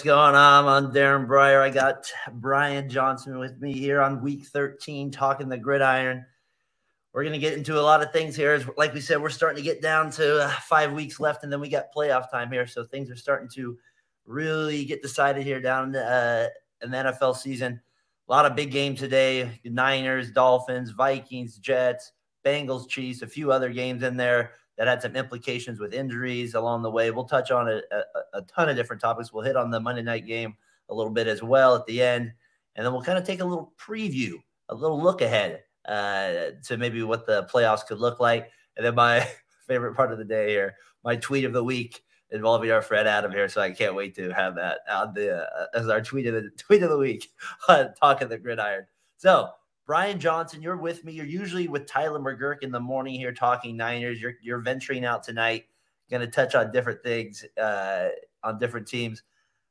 What's going on? I'm Darren Breyer. I got Brian Johnson with me here on week 13 talking the gridiron. We're going to get into a lot of things here. As like we said, we're starting to get down to uh, five weeks left, and then we got playoff time here. So things are starting to really get decided here down uh, in the NFL season. A lot of big games today Niners, Dolphins, Vikings, Jets, Bengals, Chiefs, a few other games in there that had some implications with injuries along the way. We'll touch on a, a, a, ton of different topics. We'll hit on the Monday night game a little bit as well at the end. And then we'll kind of take a little preview, a little look ahead uh, to maybe what the playoffs could look like. And then my favorite part of the day here, my tweet of the week involving our friend Adam here. So I can't wait to have that on the uh, as our tweet of the tweet of the week on talking the gridiron. So Brian Johnson, you're with me. You're usually with Tyler McGurk in the morning here talking Niners. You're you're venturing out tonight, going to touch on different things uh, on different teams.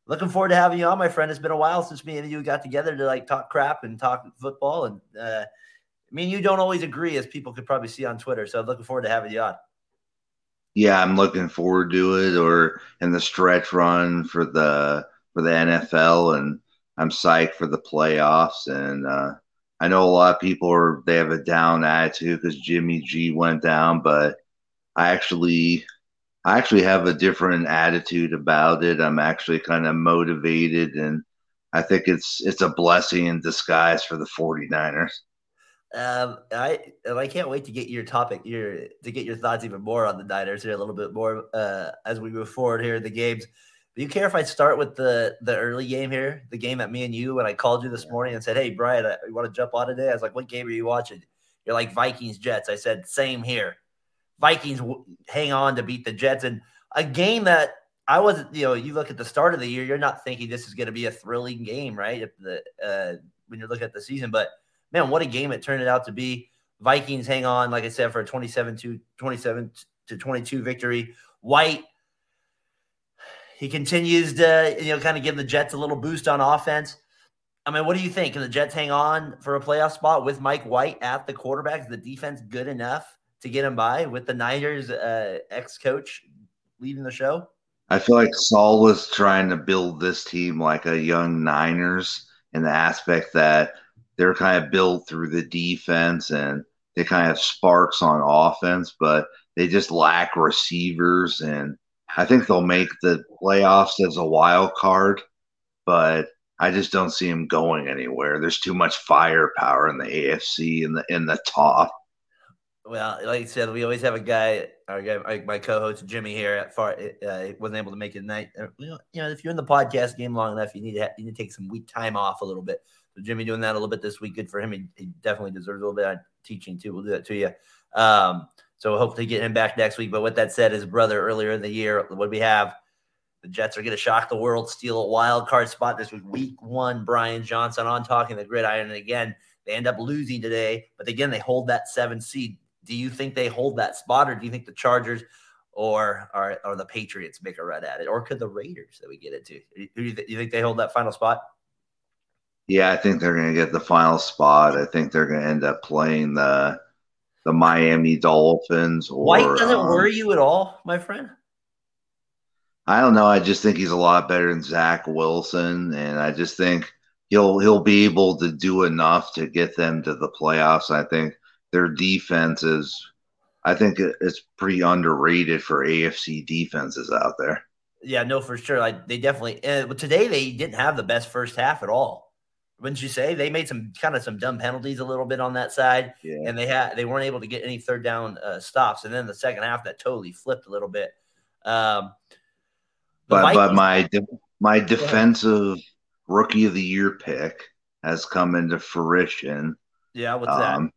Looking forward to having you on, my friend. It's been a while since me and you got together to like talk crap and talk football. And uh, I mean, you don't always agree, as people could probably see on Twitter. So I'm looking forward to having you on. Yeah, I'm looking forward to it. Or in the stretch run for the for the NFL, and I'm psyched for the playoffs. And uh, I know a lot of people are they have a down attitude because Jimmy G went down, but I actually I actually have a different attitude about it. I'm actually kind of motivated and I think it's it's a blessing in disguise for the 49ers. Um, I I can't wait to get your topic, your to get your thoughts even more on the Niners here a little bit more uh, as we move forward here in the games. Do you care if I start with the the early game here, the game that me and you when I called you this morning and said, "Hey, Brian, I, you want to jump on today?" I was like, "What game are you watching?" You're like Vikings Jets. I said, "Same here." Vikings hang on to beat the Jets, and a game that I wasn't. You know, you look at the start of the year, you're not thinking this is going to be a thrilling game, right? If the uh, when you're looking at the season, but man, what a game it turned out to be. Vikings hang on, like I said, for a 27 to 27 to 22 victory. White he continues to, you know, kind of give the Jets a little boost on offense. I mean, what do you think? Can the Jets hang on for a playoff spot with Mike White at the quarterback? Is the defense good enough to get him by with the Niners uh, ex coach leading the show? I feel like Saul was trying to build this team like a young Niners in the aspect that they're kind of built through the defense and they kind of have sparks on offense, but they just lack receivers and I think they'll make the playoffs as a wild card, but I just don't see them going anywhere. There's too much firepower in the AFC in the in the top. Well, like I said, we always have a guy, our guy, my co-host Jimmy here at far uh, wasn't able to make it tonight. Uh, you know, if you're in the podcast game long enough, you need to have, you need to take some week time off a little bit. So Jimmy doing that a little bit this week, good for him. He, he definitely deserves a little bit of teaching too. We'll do that to you. Um, so hopefully get him back next week. But with that said, his brother earlier in the year, what we have, the Jets are going to shock the world, steal a wild card spot. This was week one. Brian Johnson on talking the gridiron. And again, they end up losing today. But again, they hold that seven seed. Do you think they hold that spot, or do you think the Chargers or or, or the Patriots make a run at it, or could the Raiders that we get into? Who do you, th- you think they hold that final spot? Yeah, I think they're going to get the final spot. I think they're going to end up playing the the Miami Dolphins. Or, White doesn't um, worry you at all, my friend. I don't know. I just think he's a lot better than Zach Wilson, and I just think he'll he'll be able to do enough to get them to the playoffs. I think their defense is, I think it's pretty underrated for AFC defenses out there. Yeah, no, for sure. Like they definitely. Uh, but today they didn't have the best first half at all wouldn't you say? They made some kind of some dumb penalties a little bit on that side yeah. and they had they weren't able to get any third down uh, stops and then the second half that totally flipped a little bit. Um, but Vikings, but my my defensive yeah. rookie of the year pick has come into fruition. Yeah what's um,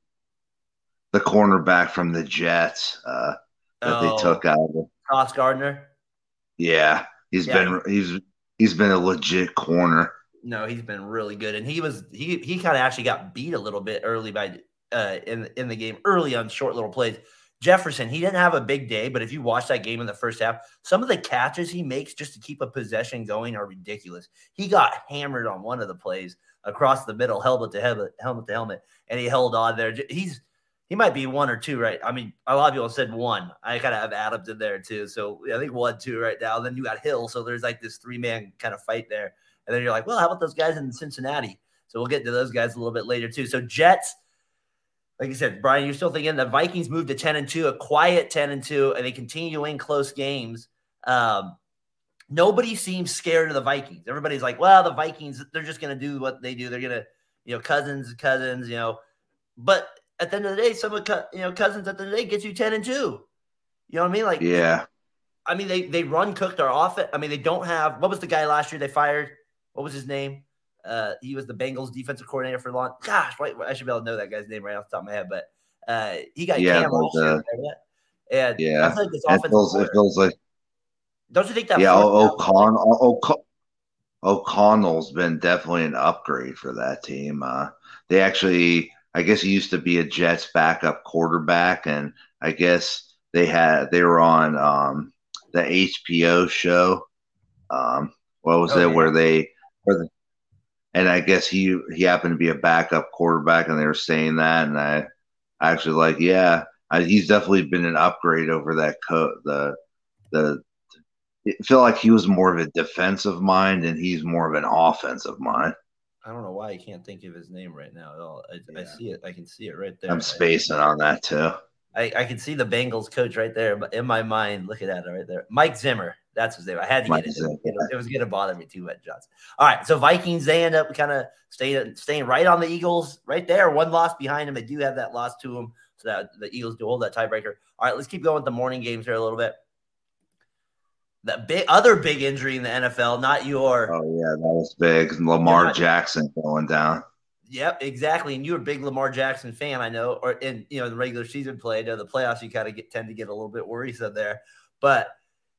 that the cornerback from the jets uh, that oh, they took out of Sauce Gardner? Yeah he's yeah. been he's he's been a legit corner no, he's been really good, and he was he he kind of actually got beat a little bit early by uh in in the game early on short little plays. Jefferson, he didn't have a big day, but if you watch that game in the first half, some of the catches he makes just to keep a possession going are ridiculous. He got hammered on one of the plays across the middle, helmet to helmet, helmet to helmet, and he held on there. He's he might be one or two, right? I mean, a lot of people said one. I kind of have Adams in there too. So I think one, two right now. Then you got Hill. So there's like this three man kind of fight there. And then you're like, well, how about those guys in Cincinnati? So we'll get to those guys a little bit later too. So Jets, like I said, Brian, you're still thinking the Vikings moved to 10 and 2, a quiet 10 and 2, and they continue to win close games. Um, nobody seems scared of the Vikings. Everybody's like, well, the Vikings, they're just going to do what they do. They're going to, you know, Cousins, Cousins, you know. But at the end of the day, some of you know Cousins at the end of the day gets you 10 and 2. You know what I mean? Like, yeah. I mean, they they run cooked our offense. I mean, they don't have what was the guy last year they fired? What was his name? Uh, he was the Bengals defensive coordinator for a long. Gosh, why, I should be able to know that guy's name right off the top of my head. But uh, he got yeah, Cam last year. And yeah, I feel like this it feels, it feels like don't you think that? yeah. O'Connell, O'Connell, O'Connell's been definitely an upgrade for that team. Uh, they actually, I guess, he used to be a Jets backup quarterback, and I guess they had they were on um, the HBO show. Um, what was Oh, it? yeah. Where they, and I guess he he happened to be a backup quarterback, and they were saying that, and I actually like, yeah, I, he's definitely been an upgrade over that co- the the. It feel like he was more of a defensive mind, and he's more of an offensive mind. I don't know why I can't think of his name right now at all. I, I see it. I can see it right there. I'm spacing on that too. I, I can see the Bengals coach right there, in my mind, look at that right there. Mike Zimmer. That's his name. I had to Mike get it. It, was- it was going to bother me too much, Johnson. All right. So Vikings, they end up kind of staying staying right on the Eagles, right there. One loss behind them. They do have that loss to them. So that the Eagles do hold that tiebreaker. All right. Let's keep going with the morning games here a little bit. The big other big injury in the NFL, not your Oh yeah, that was big. Lamar Yeah. Jackson going down. Yep, exactly. And you're a big Lamar Jackson fan, I know, or in you know the regular season play. I know the playoffs, you kind of get tend to get a little bit worrisome there, but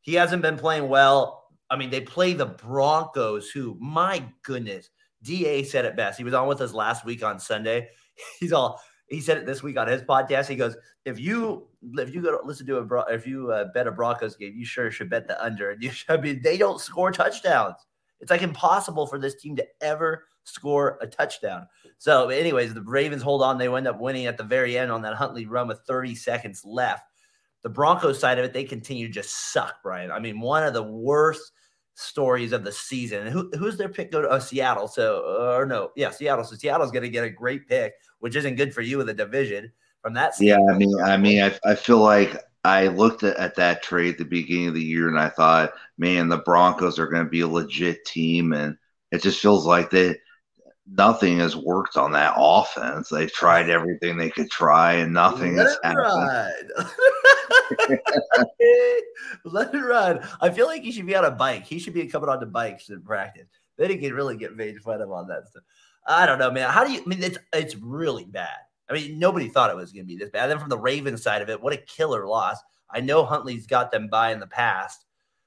he hasn't been playing well. I mean, they play the Broncos, who, my goodness, Da said it best. He was on with us last week on Sunday. He's all he said it this week on his podcast. He goes, "If you if you go to listen to a if you uh, bet a Broncos game, you sure should bet the under." And you should, I mean, they don't score touchdowns. It's like impossible for this team to ever score a touchdown. So, anyways, the Ravens hold on. They end up winning at the very end on that Huntley run with 30 seconds left. The Broncos side of it, they continue to just suck, Brian. I mean, one of the worst stories of the season. Who, who's their pick? Go to oh, Seattle. So, uh, or no, yeah, Seattle. So Seattle's going to get a great pick, which isn't good for you in the division from that. Yeah, I mean, I mean, I, I feel like I looked at, at that trade at the beginning of the year and I thought, man, the Broncos are going to be a legit team, and it just feels like they nothing has worked on that offense. They've tried everything they could try, and nothing Let has it happened. ride. Let it ride. I feel like he should be on a bike. He should be coming on the bikes in practice. Then he can really get made fun of on that stuff. I don't know, man. How do you? I mean, it's it's really bad. I mean, nobody thought it was going to be this bad. Then from the Ravens side of it, what a killer loss. I know Huntley's got them by in the past,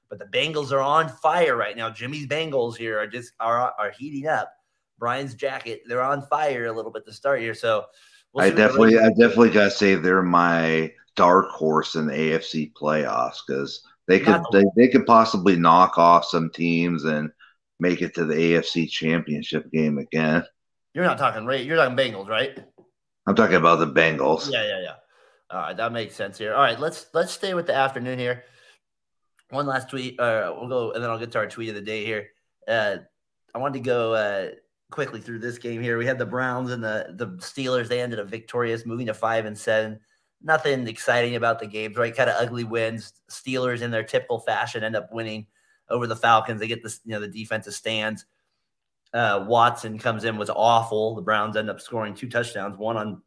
but the Bengals are on fire right now. Jimmy's Bengals here are just are are heating up. Brian's jacket, they're on fire a little bit to start here. So we'll I see what the definitely, I definitely got to say they're my dark horse in the AFC playoffs because they could, the- they, they could possibly knock off some teams and make it to the AFC Championship game again. You're not talking Ray. You're talking Bengals, right? I'm talking about the Bengals. Yeah, yeah, yeah. All right, that makes sense here. All right, let's let's stay with the afternoon here. One last tweet. Uh, we'll go, and then I'll get to our tweet of the day here. Uh, I wanted to go uh, quickly through this game here. We had the Browns and the the Steelers. They ended up victorious, moving to five and seven. Nothing exciting about the games, right? Kind of ugly wins. Steelers, in their typical fashion, end up winning over the Falcons. They get the you know the defensive stands. Uh, Watson comes in was awful. The Browns end up scoring two touchdowns, one on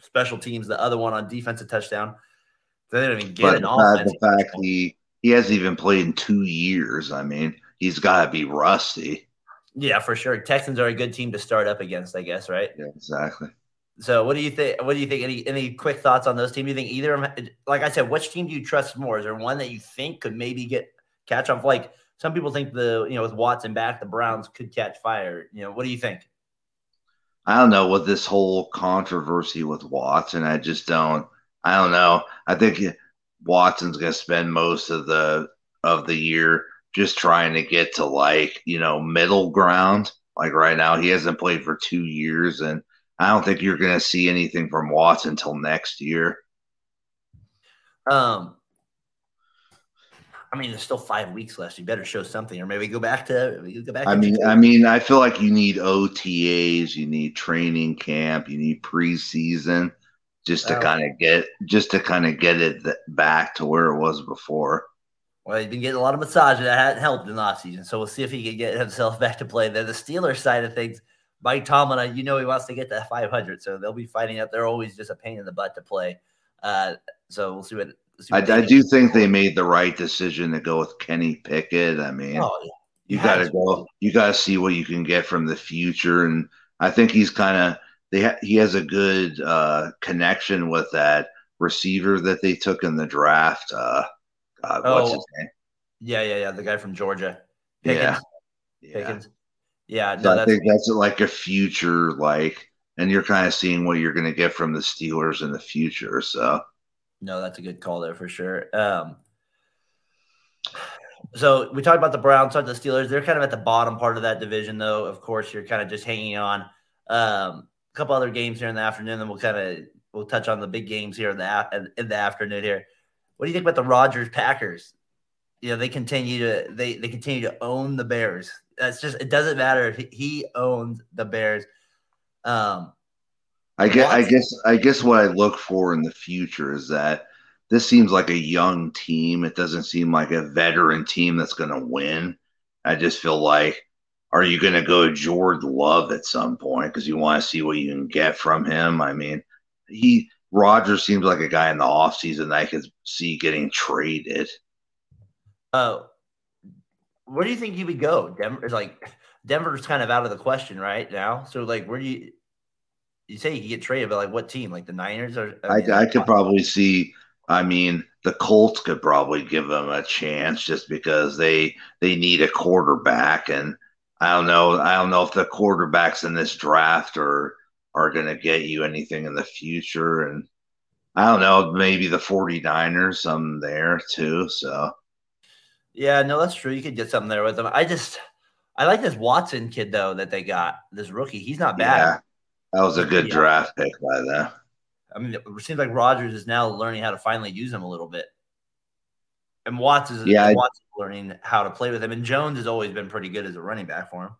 special teams, the other one on defensive touchdown. They didn't even get But an offense. the fact he he hasn't even played in two years. I mean, he's got to be rusty. Yeah, for sure. Texans are a good team to start up against, I guess, right? Yeah, exactly. So, what do you think? What do you think? Any any quick thoughts on those teams? Do you think either of them? Like I said, which team do you trust more? Is there one that you think could maybe get catch off? Like some people think the you know with Watson back, the Browns could catch fire. You know, what do you think? I don't know with this whole controversy with Watson. I just don't. I don't know. I think Watson's going to spend most of the of the year just trying to get to like you know middle ground. Like right now, he hasn't played for two years, and I don't think you're going to see anything from Watts until next year. Um, I mean, there's still five weeks left. You better show something, or maybe go back to go back. I mean, I mean, I feel like you need OTAs, you need training camp, you need preseason, just to oh. kind of get just to kind of get it back to where it was before. Well, he's been getting a lot of massage that hadn't helped in the offseason. So we'll see if he can get himself back to play. Then the Steelers side of things, Mike Tomlin, you know he wants to get to 500, so they'll be fighting out. They're always just a pain in the butt to play. Uh, so we'll see what. see what I, I do think they made the right decision to go with Kenny Pickett. I mean, oh, yeah. you, you got to go. You got to see what you can get from the future, and I think he's kind of they. Ha- he has a good uh, connection with that receiver that they took in the draft. Uh, God, oh, what's his name? Yeah, yeah, yeah. The guy from Georgia. Pickens. Yeah. Pickens. Yeah. No, so I think that's like a future, like, and you're kind of seeing what you're going to get from the Steelers in the future. So, no, that's a good call there for sure. Um, so we talked about the Browns, talked the Steelers. They're kind of at the bottom part of that division, though. Of course, you're kind of just hanging on. Um, a couple other games here in the afternoon, then we'll kind of we'll touch on the big games here in the in the afternoon here. What do you think about the Rodgers Packers? You know, they continue to they they continue to own the Bears. That's just it doesn't matter if he owns the Bears. Um I guess I guess I guess what I look for in the future is that this seems like a young team. It doesn't seem like a veteran team that's going to win. I just feel like, are you going to go Jordan Love at some point because you want to see what you can get from him? I mean, he Rodgers seems like a guy in the offseason that I could see getting traded. Uh, where do you think he would go? Denver is like Denver's kind of out of the question right now. So like, where do you you say he could get traded? But like, what team? Like the Niners? Or I, mean, I, I could probably see. I mean, the Colts could probably give them a chance just because they they need a quarterback, and I don't know. I don't know if the quarterbacks in this draft are are going to get you anything in the future. And I don't know, maybe the 49ers, some there too. So, yeah, no, that's true. You could get something there with them. I just, I like this Watson kid though that they got. This rookie, he's not bad. Yeah, that was a good yeah. draft pick by them. I mean, it seems like Rodgers is now learning how to finally use him a little bit. And Watts is yeah, Watts learning how to play with him. And Jones has always been pretty good as a running back for him.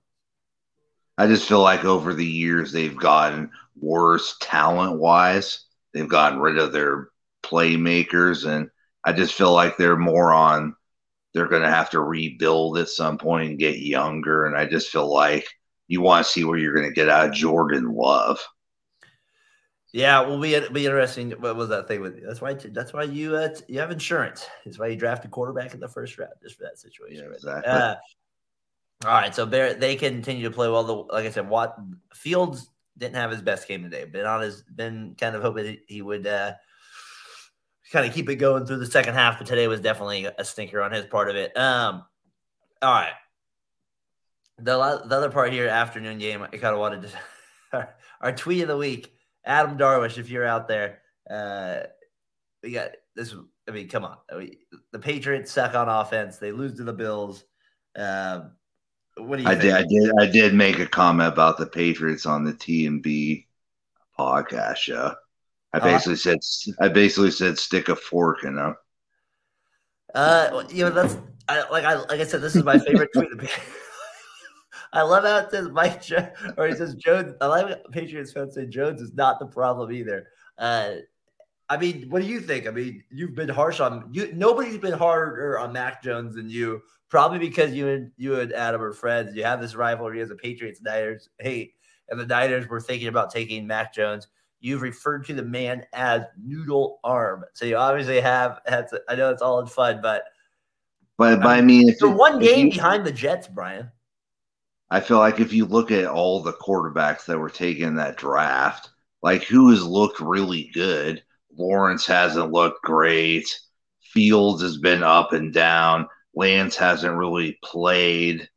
I just feel like over the years they've gotten worse talent wise. They've gotten rid of their playmakers, and I just feel like they're more on. They're going to have to rebuild at some point and get younger, and I just feel like you want to see where you're going to get out of Jordan Love. Yeah, will be be interesting. What was that thing with you? That's why that's why you uh, you have insurance. That's why you draft a quarterback in the first round just for that situation. Yeah, exactly. Uh, all right, so they continue to play well. The, like I said, Watt Fields didn't have his best game today. Been on his been kind of hoping he would uh, kind of keep it going through the second half, but today was definitely a stinker on his part of it. Um, all right, the the other part here, afternoon game, I kind of wanted to our, our, tweet of the week, Adam Darwish, if you're out there, uh, we got this. I mean, come on, the Patriots suck on offense. They lose to the Bills. Um, what do you? I think? did. I did. I did make a comment about the Patriots on the T and B podcast show. I uh, basically uh, said. I basically said stick a fork in them. Uh, you know that's I, like I like I said. This is my favorite tweet. I love how it says Mike jo- or it says Jones. I like Patriots fans say Jones is not the problem either. Uh, I mean, what do you think? I mean, you've been harsh on you. Nobody's been harder on Mac Jones than you, probably because you and you and Adam are friends. You have this rivalry as a Patriots Niners hate, and the Niners were thinking about taking Mac Jones. You've referred to the man as Noodle Arm, so you obviously have. Had I know it's all in fun, but but, but I mean, if one game you, behind the Jets, Brian. I feel like if you look at all the quarterbacks that were taken in that draft, like who has looked really good Lawrence hasn't looked great. Fields has been up and down. Lance hasn't really played.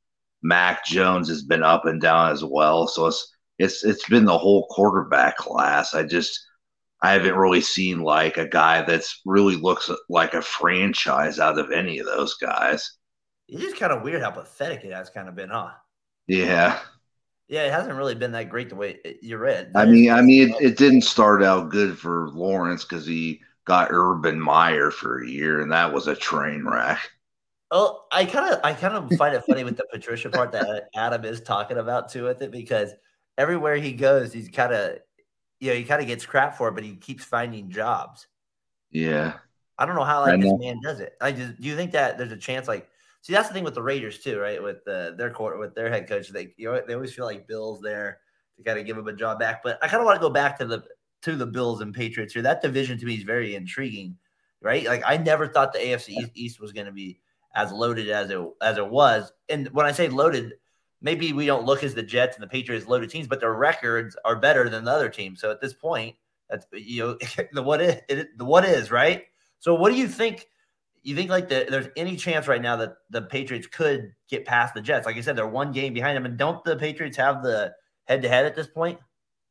Mac Jones has been up and down as well. So it's it's it's been the whole quarterback class. I just I haven't really seen like a guy that's really looks like a franchise out of any of those guys. It's just kind of weird how pathetic it has kind of been, huh? Yeah. Yeah, it hasn't really been that great the way you read. I mean, I mean, it, it didn't start out good for Lawrence because he got Urban Meyer for a year, and that was a train wreck. Oh, I kind of, I kind of find it funny with the Patricia part that uh, Adam is talking about too with it because everywhere he goes, he's kind of, you know, he kind of gets crap for it, but he keeps finding jobs. Yeah, I don't know how like this man does it. I just, do you think that there's a chance like See, that's the thing with the Raiders too, right? With the, their court, with their head coach, they you know they always feel like Bill's there to kind of give him a job back. But I kind of want to go back to the to the Bills and Patriots here. That division to me is very intriguing, right? Like I never thought the AFC East was going to be as loaded as it as it was. And when I say loaded, maybe we don't look as the Jets and the Patriots loaded teams, but their records are better than the other teams. So at this point, that's you know the what is it, the what is right. So what do you think? you think like the, there's any chance right now that the Patriots could get past the Jets? Like I said, they're one game behind them, and don't the Patriots have the head to head at this point?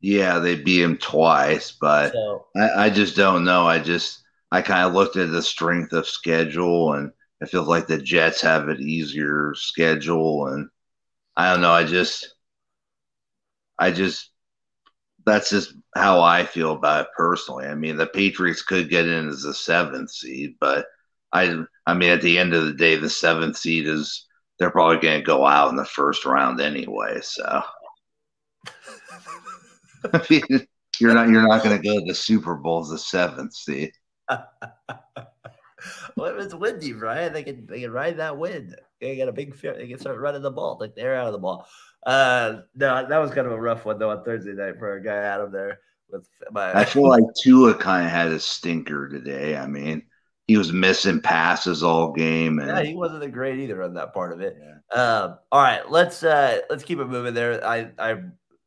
Yeah, they beat him twice, but so, I, I, just don't know. I just I kind of looked at the strength of schedule, and I feel like the Jets have an easier schedule, and I don't know. I just I just that's just how I feel about it personally. I mean, the Patriots could get in as the seventh seed, but I I mean, at the end of the day, the seventh seed is they're probably going to go out in the first round anyway. So you're not you're not going to go to the Super Bowl as the seventh seed. well, it's windy, right? They can they can ride that wind. They get a big fear. They can start running the ball, like they're out of the ball. Uh, no, that was kind of a rough one though on Thursday night for a guy out of there. With my, I feel like Tua kind of had a stinker today. I mean, he was missing passes all game. And, yeah, he wasn't a great either on that part of it. Yeah. Um, all right, let's uh, let's keep it moving there. I I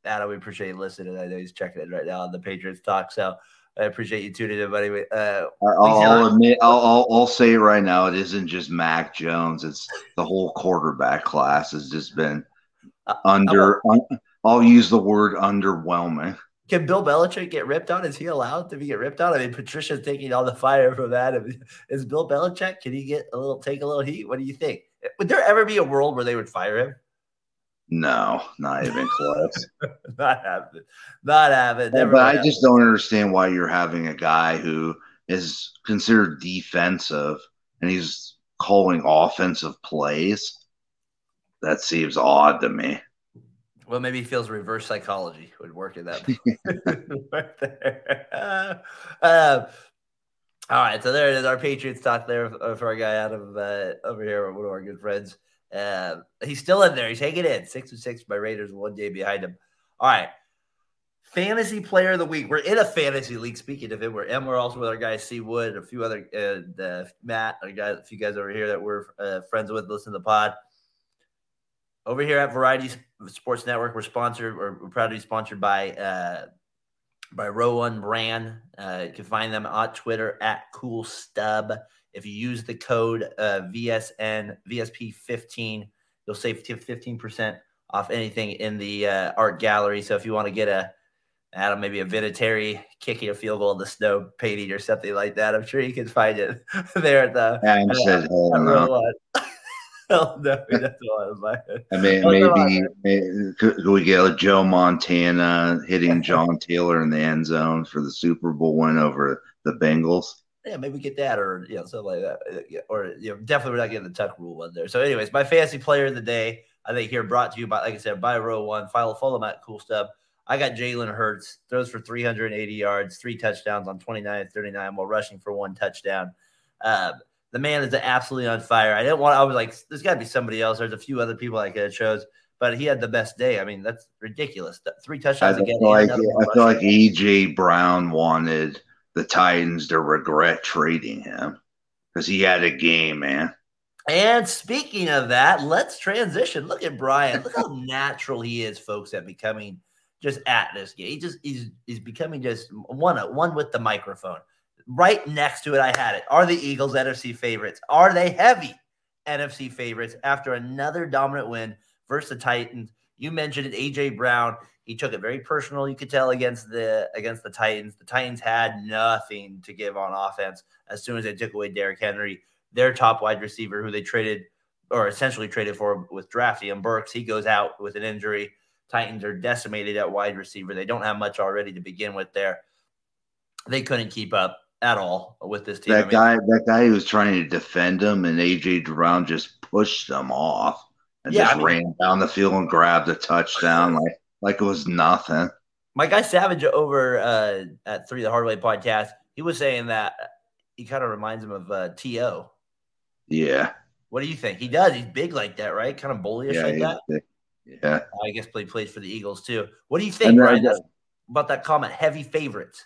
Adam, we appreciate you listening. I know he's checking it right now on the Patriots talk. So I appreciate you tuning in, buddy. Uh, I'll, I'll admit, I'll, I'll, I'll say it right now. It isn't just Mac Jones. It's the whole quarterback class has just been uh, under. Un, I'll use the word underwhelming. Can Bill Belichick get ripped on? Is he allowed to be get ripped on? I mean, Patricia's taking all the fire from that. Is Bill Belichick? Can he get a little take a little heat? What do you think? Would there ever be a world where they would fire him? No, not even close. not happening. Not happening. Never but I just don't understand why you're having a guy who is considered defensive and he's calling offensive plays. That seems odd to me. Well, maybe he feels reverse psychology would work in that right there. Uh, all right, so there it is. Our Patriots talk there for our guy out of uh, over here, one of our good friends. Uh, he's still in there. He's hanging in. Six and six by Raiders, one day behind him. All right. Fantasy player of the week. We're in a fantasy league. Speaking of it, we're and we're also with our guy C Wood, a few other uh, Matt, a guy, a few guys over here that we're uh, friends with. Listen to the pod over here at Variety Sports Network, we're sponsored, or we're proud to be sponsored by uh, by Row One Brand. Uh, you can find them on Twitter at Cool Stub. If you use the code uh, VSN VSP fifteen, you'll save fifteen percent off anything in the uh, art gallery. So if you want to get a Adam, maybe a Vinatieri kicking a field goal in the snow painting or something like that. I'm sure you can find it there at the. Yeah, at, said, at, Hell no, that's all I I mean, maybe, maybe could, could, we get a Joe Montana hitting John Taylor in the end zone for the Super Bowl win over the Bengals? Yeah, maybe get that or you know something like that, uh, or you know definitely we're not getting the Tuck rule one there. So, anyways, my fantasy player of the day, I think here brought to you by like I said by Row One. Follow follow them at Cool Stuff. I got Jalen Hurts throws for 380 yards, three touchdowns on 29 and 39 while rushing for one touchdown. Um, the man is absolutely on fire. I didn't want. I was like, there's got to be somebody else. There's a few other people I could have chose, but he had the best day. I mean, that's ridiculous. Three touchdowns I again. Like, I feel like AJ Brown wanted the Titans to regret trading him because he had a game, man. And speaking of that, let's transition. Look at Brian. Look how natural he is, folks, at becoming just at this game. He just he's he's becoming just one one with the microphone right next to it, I had it. Are the Eagles NFC favorites? Are they heavy NFC favorites after another dominant win versus the Titans? You mentioned it, AJ Brown. He took it very personal. You could tell against the against the Titans. The Titans had nothing to give on offense as soon as they took away Derrick Henry, their top wide receiver, who they traded or essentially traded for with Drafty and Burks. He goes out with an injury. Titans are decimated at wide receiver. They don't have much already to begin with there. They couldn't keep up at all with this team. That I mean, guy, that guy who was trying to defend him, and AJ Brown just pushed them off and Yeah, just I mean- ran down the field and grabbed a touchdown like like it was nothing. my guy Savage over uh, at Three the Hard Way podcast, he was saying that he kind of reminds him of uh, To. Yeah, What do you think? He does. He's big like that, right? Kind of bullyish yeah, like that. big. yeah. I guess play plays for the Eagles too. What do you think, Ryan? About that comment. Heavy favorites.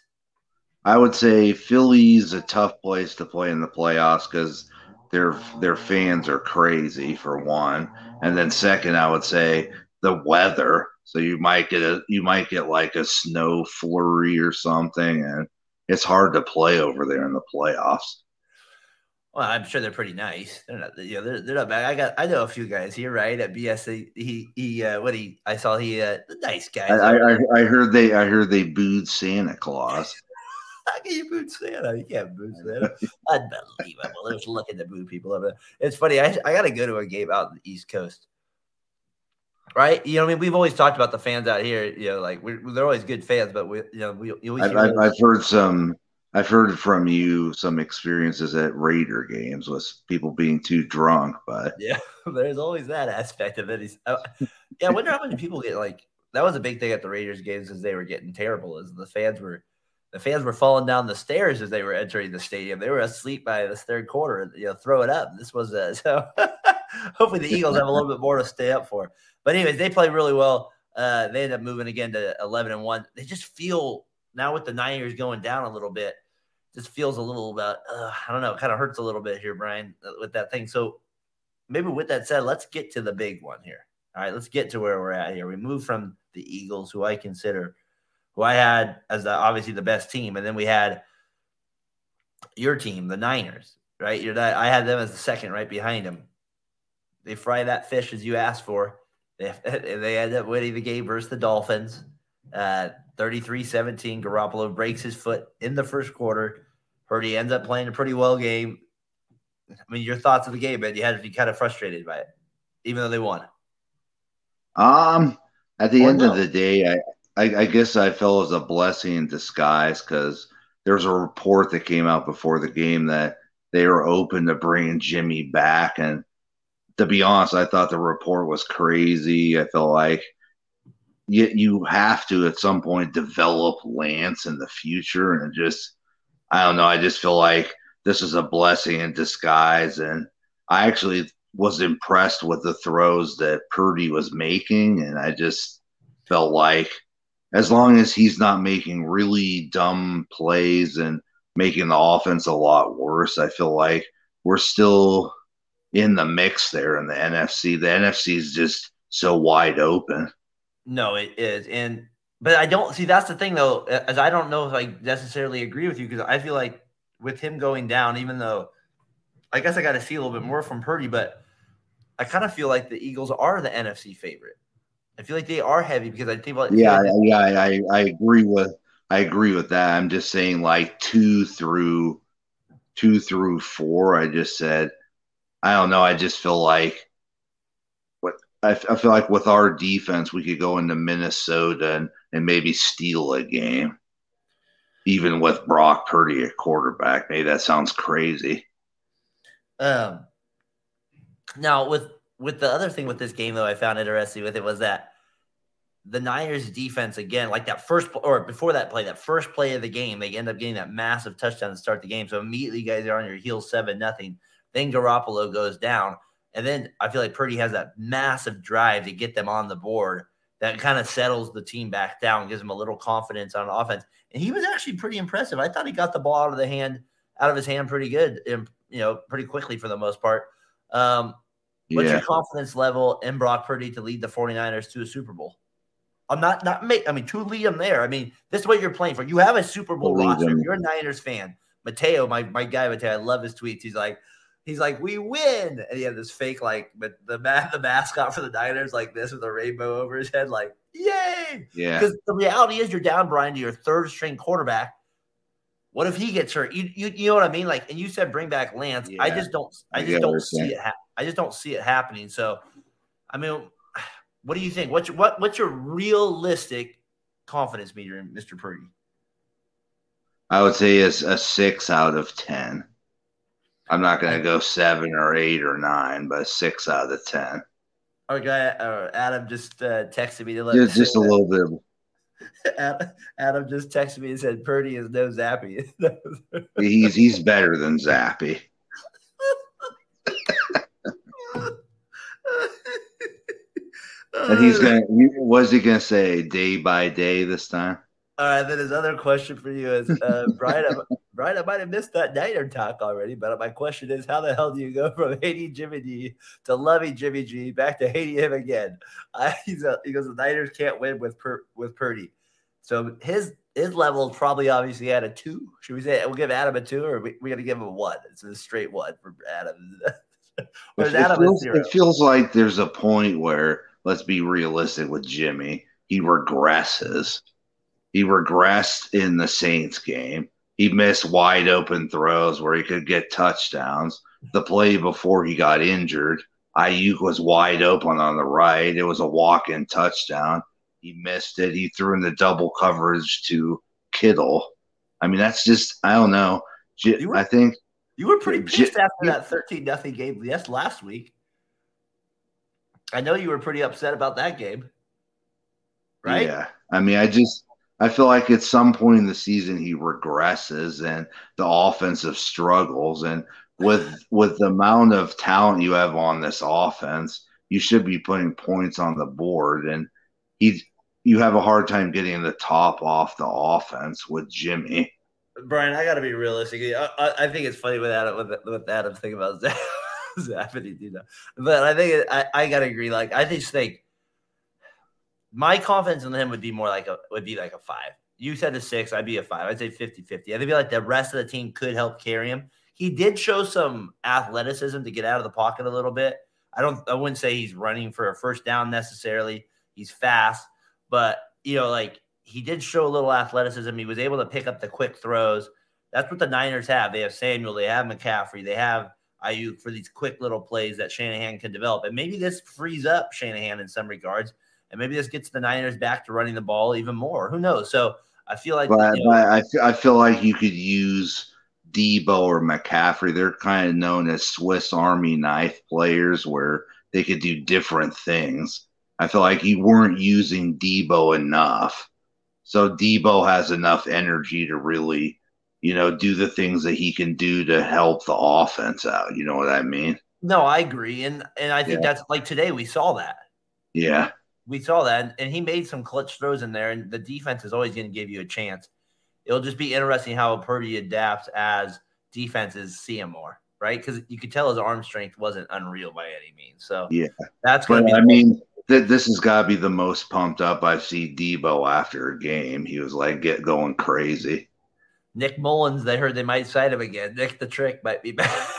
I would say Philly's a tough place to play in the playoffs because their their fans are crazy for one, and then second, I would say the weather. So you might get a you might get like a snow flurry or something, and it's hard to play over there in the playoffs. Well, I'm sure they're pretty nice. They're not, you know, they're, they're not bad. I got, I know a few guys here, right? At BS, he, he, uh, what he, I saw he, uh, the nice guys. I, I, I heard they I heard they booed Santa Claus. How can you boot Santa? You can't boot Santa. Unbelievable. They're just looking to boo people over there. It's funny. I, I got to go to a game out in the East Coast. Right? You know, I mean, we've always talked about the fans out here. You know, like we're, they're always good fans, but we, you know, we, I've, I've, I've heard some. I've heard from you some experiences at Raider games with people being too drunk, but Yeah, there's always that aspect of it. Uh, yeah, I wonder how many people get like that was a big thing at the Raiders games as they were getting terrible. Is the fans were the fans were falling down the stairs as they were entering the stadium. They were asleep by this third quarter. And you know, throw it up. This was uh, so. hopefully, the Eagles have a little bit more to stay up for. But anyways, they play really well. Uh, they end up moving again to eleven and one. They just feel now with the Niners going down a little bit. Just feels a little bit. Uh, I don't know. Kind of hurts a little bit here, Brian, uh, with that thing. So maybe with that said, let's get to the big one here. All right, let's get to where we're at here. We move from the Eagles, who I consider, who I had as the, obviously the best team, and then we had your team, the Niners, right? You're that I had them as the second, right behind them. They fry that fish as you asked for. They they end up winning the game versus the Dolphins. Uh, 33-17. Garoppolo breaks his foot in the first quarter. Purdy ends up playing a pretty well game. I mean, your thoughts of the game, man? You had to be kind of frustrated by it, even though they won. Um, at the Or end no. of the day, I, I, I guess I felt it was a blessing in disguise because there was a report that came out before the game that they were open to bringing Jimmy back. And to be honest, I thought the report was crazy. I felt like you, you have to at some point develop Lance in the future. And just, I don't know. I just feel like this is a blessing in disguise. And I actually was impressed with the throws that Purdy was making, and I just felt like as long as he's not making really dumb plays and making the offense a lot worse, I feel like we're still in the mix there in the NFC. The NFC is just so wide open. No, it is, and but I don't see that's the thing though. As I don't know if I necessarily agree with you because I feel like with him going down, even though I guess I got to see a little bit more from Purdy, but I kind of feel like the Eagles are the NFC favorite. I feel like they are heavy because I think about Yeah, yeah, I, I, I agree with I agree with that. I'm just saying like two through two through four. I just said I don't know. I just feel like what I, I feel like with our defense, we could go into Minnesota and, and maybe steal a game, even with Brock Purdy at quarterback. Maybe that sounds crazy. Um, now with with the other thing with this game though, I found interesting with it was that the Niners defense again, like that first or before that play, that first play of the game, they end up getting that massive touchdown to start the game. So immediately, guys are on your heels, seven nothing. Then Garoppolo goes down, and then I feel like Purdy has that massive drive to get them on the board. That kind of settles the team back down, gives them a little confidence on offense. And he was actually pretty impressive. I thought he got the ball out of the hand, out of his hand, pretty good, and you know, pretty quickly for the most part. Um, What's Yeah. your confidence level in Brock Purdy to lead the 49ers to a Super Bowl? I'm not not make I mean to lead them there. I mean, this is what you're playing for. You have a Super Bowl roster. them. If you're a Niners fan. Mateo, my my guy Mateo, I love his tweets. He's like, he's like, we win. And he had this fake like but the ma- the mascot for the Niners like this with a rainbow over his head, like, yay. Yeah. Because the reality is you're down, Brian, to your third string quarterback. What if he gets hurt? You, you, you know what I mean? Like, and you said bring back Lance. I just don't. I just don't see it. Ha- I just don't see it happening. So, I mean, what do you think? What's your, what what's your realistic confidence meter in Mr. Purdy? I would say it's a six out of ten. I'm not going to go seven or eight or nine, but six out of the ten. Our guy uh, Adam just uh, texted me to let just, just a little bit. Adam, Adam just texted me and said Purdy is no Zappe. he's he's better than Zappe. and he's gonna. Was he gonna say day by day this time? All right. Then his other question for you is, uh, Brian. Brian, I might have missed that Niner talk already, but my question is, how the hell do you go from hating Jimmy G to loving Jimmy G back to hating him again? I, he's a, he goes, the Niners can't win with per, with Purdy. So his his level probably obviously at a two. Should we say we'll give Adam a two, or we, we got to give him a one? It's a straight one for Adam. it, Adam feels, it feels like there's a point where let's be realistic with Jimmy. He regresses. He regressed in the Saints game. He missed wide open throws where he could get touchdowns. The play before he got injured, Aiyuk was wide open on the right. It was a walk in touchdown. He missed it. He threw in the double coverage to Kittle. I mean, that's just, I don't know. Were, I think. You were pretty pissed after that 13 nothing game yes last week. I know you were pretty upset about that game. Right? Yeah. I mean, I just I feel like at some point in the season he regresses and the offensive struggles and with with the amount of talent you have on this offense, you should be putting points on the board and he you have a hard time getting the top off the offense with Jimmy. Brian, I got to be realistic. I, I, think it's funny with Adam with, with Adam's thing about Zach. happening, you know. But I think I, I gotta agree. Like I just think my confidence in him would be more like a would be like a five. You said a six, I'd be a five. I'd say 50-50. I feel like the rest of the team could help carry him. He did show some athleticism to get out of the pocket a little bit. I don't I wouldn't say he's running for a first down necessarily. He's fast, but you know, like he did show a little athleticism. He was able to pick up the quick throws. That's what the Niners have. They have Samuel, they have McCaffrey, they have Aiyuk for these quick little plays that Shanahan can develop. And maybe this frees up Shanahan in some regards. And maybe this gets the Niners back to running the ball even more. Who knows? So I feel like. But, you know, but I, feel, I feel like you could use Deebo or McCaffrey. They're kind of known as Swiss Army knife players where they could do different things. I feel like you weren't using Deebo enough. So Deebo has enough energy to really you know, do the things that he can do to help the offense out. You know what I mean? No, I agree, and and I think yeah. that's like today we saw that. Yeah, we saw that, and he made some clutch throws in there. And the defense is always going to give you a chance. It'll just be interesting how Purdy adapts as defenses see him more, right? Because you could tell his arm strength wasn't unreal by any means. So yeah, that's going to be. I mean, th- this has got to be the most pumped up I've seen Deebo after a game. He was like get going crazy. Nick Mullens, they heard they might sign him again. Nick the Trick might be back.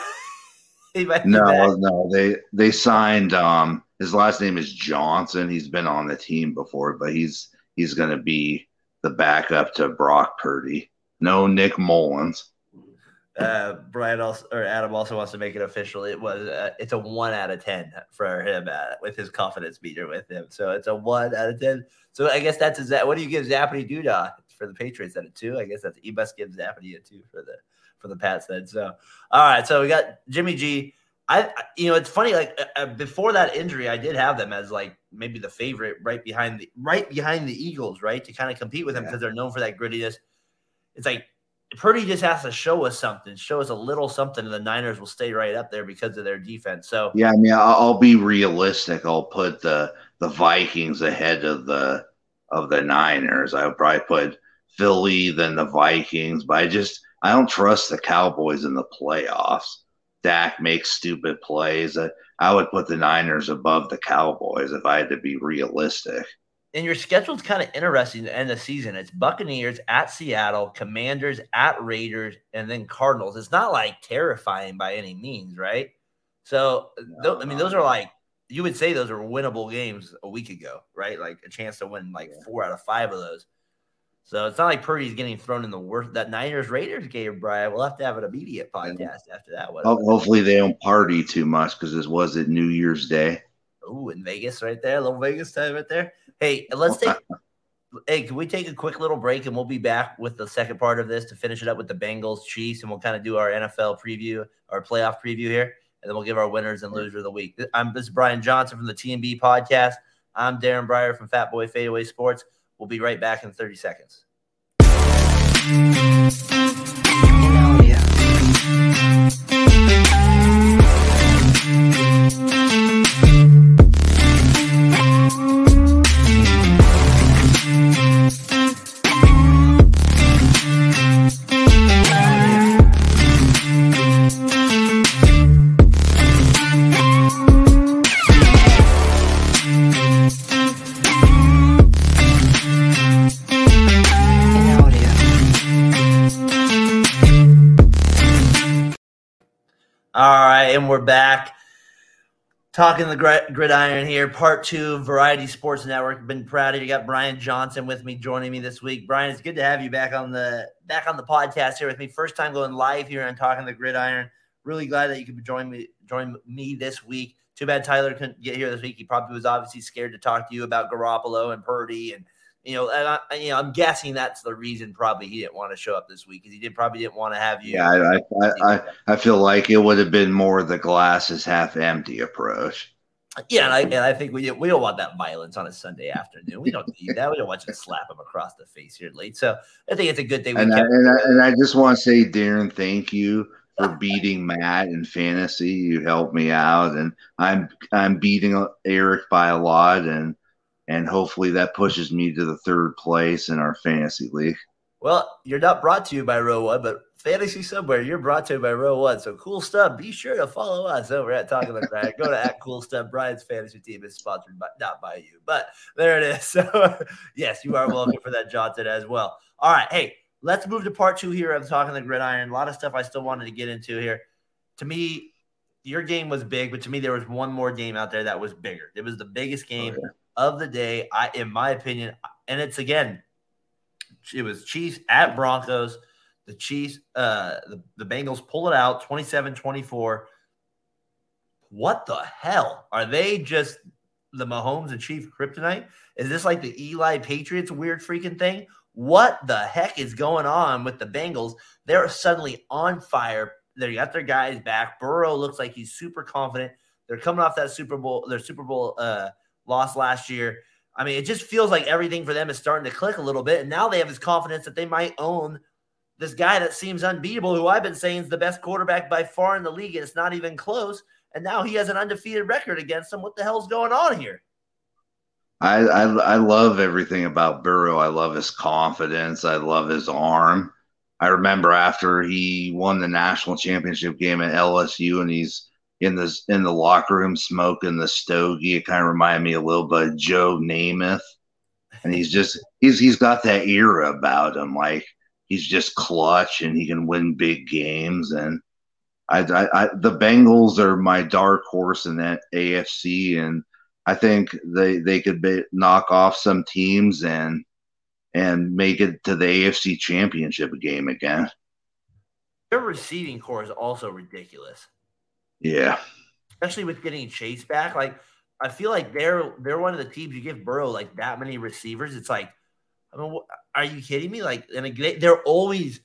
he might no, back. no, they they signed. Um, his last name is Johnson. He's been on the team before, but he's he's going to be the backup to Brock Purdy. No Nick Mullens. Uh, Brian also or Adam also wants to make it official. It was uh, it's a one out of ten for him uh, with his confidence meter with him. So it's a one out of ten. So I guess that's a what do you give Zappity Doodah? for the Patriots at a two. I guess that's Ebus gives Zappity a two for the for the Pats then. So all right, so we got Jimmy G. I you know it's funny like uh, uh, before that injury, I did have them as like maybe the favorite right behind the right behind the Eagles, right to kind of compete with them because yeah. they're known for that grittiness. It's like Purdy just has to show us something, show us a little something, and the Niners will stay right up there because of their defense. So yeah, I mean, I'll, I'll be realistic. I'll put the the Vikings ahead of the of the Niners. I would probably put Philly than the Vikings, but I just I don't trust the Cowboys in the playoffs. Dak makes stupid plays. I, would put the Niners above the Cowboys if I had to be realistic. And your schedule's kind of interesting to end the season. It's Buccaneers at Seattle, Commanders at Raiders, and then Cardinals. It's not like terrifying by any means, right? So, no, th- I mean, those are like you would say those are winnable games a week ago, right? Like a chance to win like four out of five of those. So it's not like Purdy's getting thrown in the worst. That Niners Raiders game, Brian. We'll have to have an immediate podcast after that one. Hopefully they don't party too much because this was it New Year's Day. Oh, in Vegas, right there, a little Vegas time right there. Hey, let's take. hey, can we take a quick little break and we'll be back with the second part of this to finish it up with the Bengals, Chiefs, and we'll kind of do our NFL preview, our playoff preview here, and then we'll give our winners and losers of the week. I'm this is Brian Johnson from the TMB podcast. I'm Darren Breyer from Fat Boy Fadeaway Sports. We'll be right back in 30 seconds. Oh, All right, and we're back talking the gridiron here, part two, Variety Sports Network. Been proud of you. Got Brian Johnson with me, joining me this week. Brian, it's good to have you back on the back on the podcast here with me. First time going live here and talking the gridiron. Really glad that you could join me join me this week. Too bad Tyler couldn't get here this week. He probably was obviously scared to talk to you about Garoppolo and Purdy and you know, and I, you know, I'm guessing that's the reason probably he didn't want to show up this week because he did probably didn't want to have you. Yeah, I, I, I, I feel like it would have been more the glass is half empty approach. Yeah, and I, and I think we we don't want that violence on a Sunday afternoon. We don't need that. We don't want you to slap him across the face here late. So I think it's a good thing. And, I, and, I, and I just want to say, Darren, thank you for beating Matt in fantasy. You helped me out, and I'm I'm beating Eric by a lot, and and hopefully that pushes me to the third place in our fantasy league. Well, you're not brought to you by Row One, but Fantasy Somewhere, you're brought to you by Row One. So cool stuff. Be sure to follow us over at Talking the Brian. Go to at Cool Stuff. Brian's fantasy team is sponsored by not by you, but there it is. So yes, you are welcome for that, Johnson, as well. All right, hey, let's move to part two here of Talking the Gridiron. A lot of stuff I still wanted to get into here. To me, your game was big, but to me, there was one more game out there that was bigger. It was the biggest game. Oh, okay of the day, I in my opinion, and it's again, it was Chiefs at Broncos. The Chiefs, uh, the, the Bengals pull it out 27 24. What the hell? Are they just the Mahomes and Chief kryptonite? Is this like the Eli Patriots weird freaking thing? What the heck is going on with the Bengals? They're suddenly on fire. They got their guys back. Burrow looks like he's super confident. They're coming off that Super Bowl, their Super Bowl uh, lost last year. I mean, it just feels like everything for them is starting to click a little bit. And now they have this confidence that they might own this guy that seems unbeatable, who I've been saying is the best quarterback by far in the league, and it's not even close. And now he has an undefeated record against him. What the hell's going on here? I, I, I love everything about Burrow. I love his confidence. I love his arm. I remember after he won the national championship game at LSU, and he's in the in the locker room smoking the stogie. It kind of reminded me a little bit of Joe Namath, and he's just he's he's got that era about him. Like he's just clutch and he can win big games. And I, I, I the Bengals are my dark horse in that AFC, and I think they they could be, knock off some teams and and make it to the AFC Championship game again. Their receiving core is also ridiculous. Yeah. Especially with getting Chase back. Like, I feel like they're they're one of the teams you give Burrow like that many receivers. It's like, I mean, are you kidding me? Like, and they're always.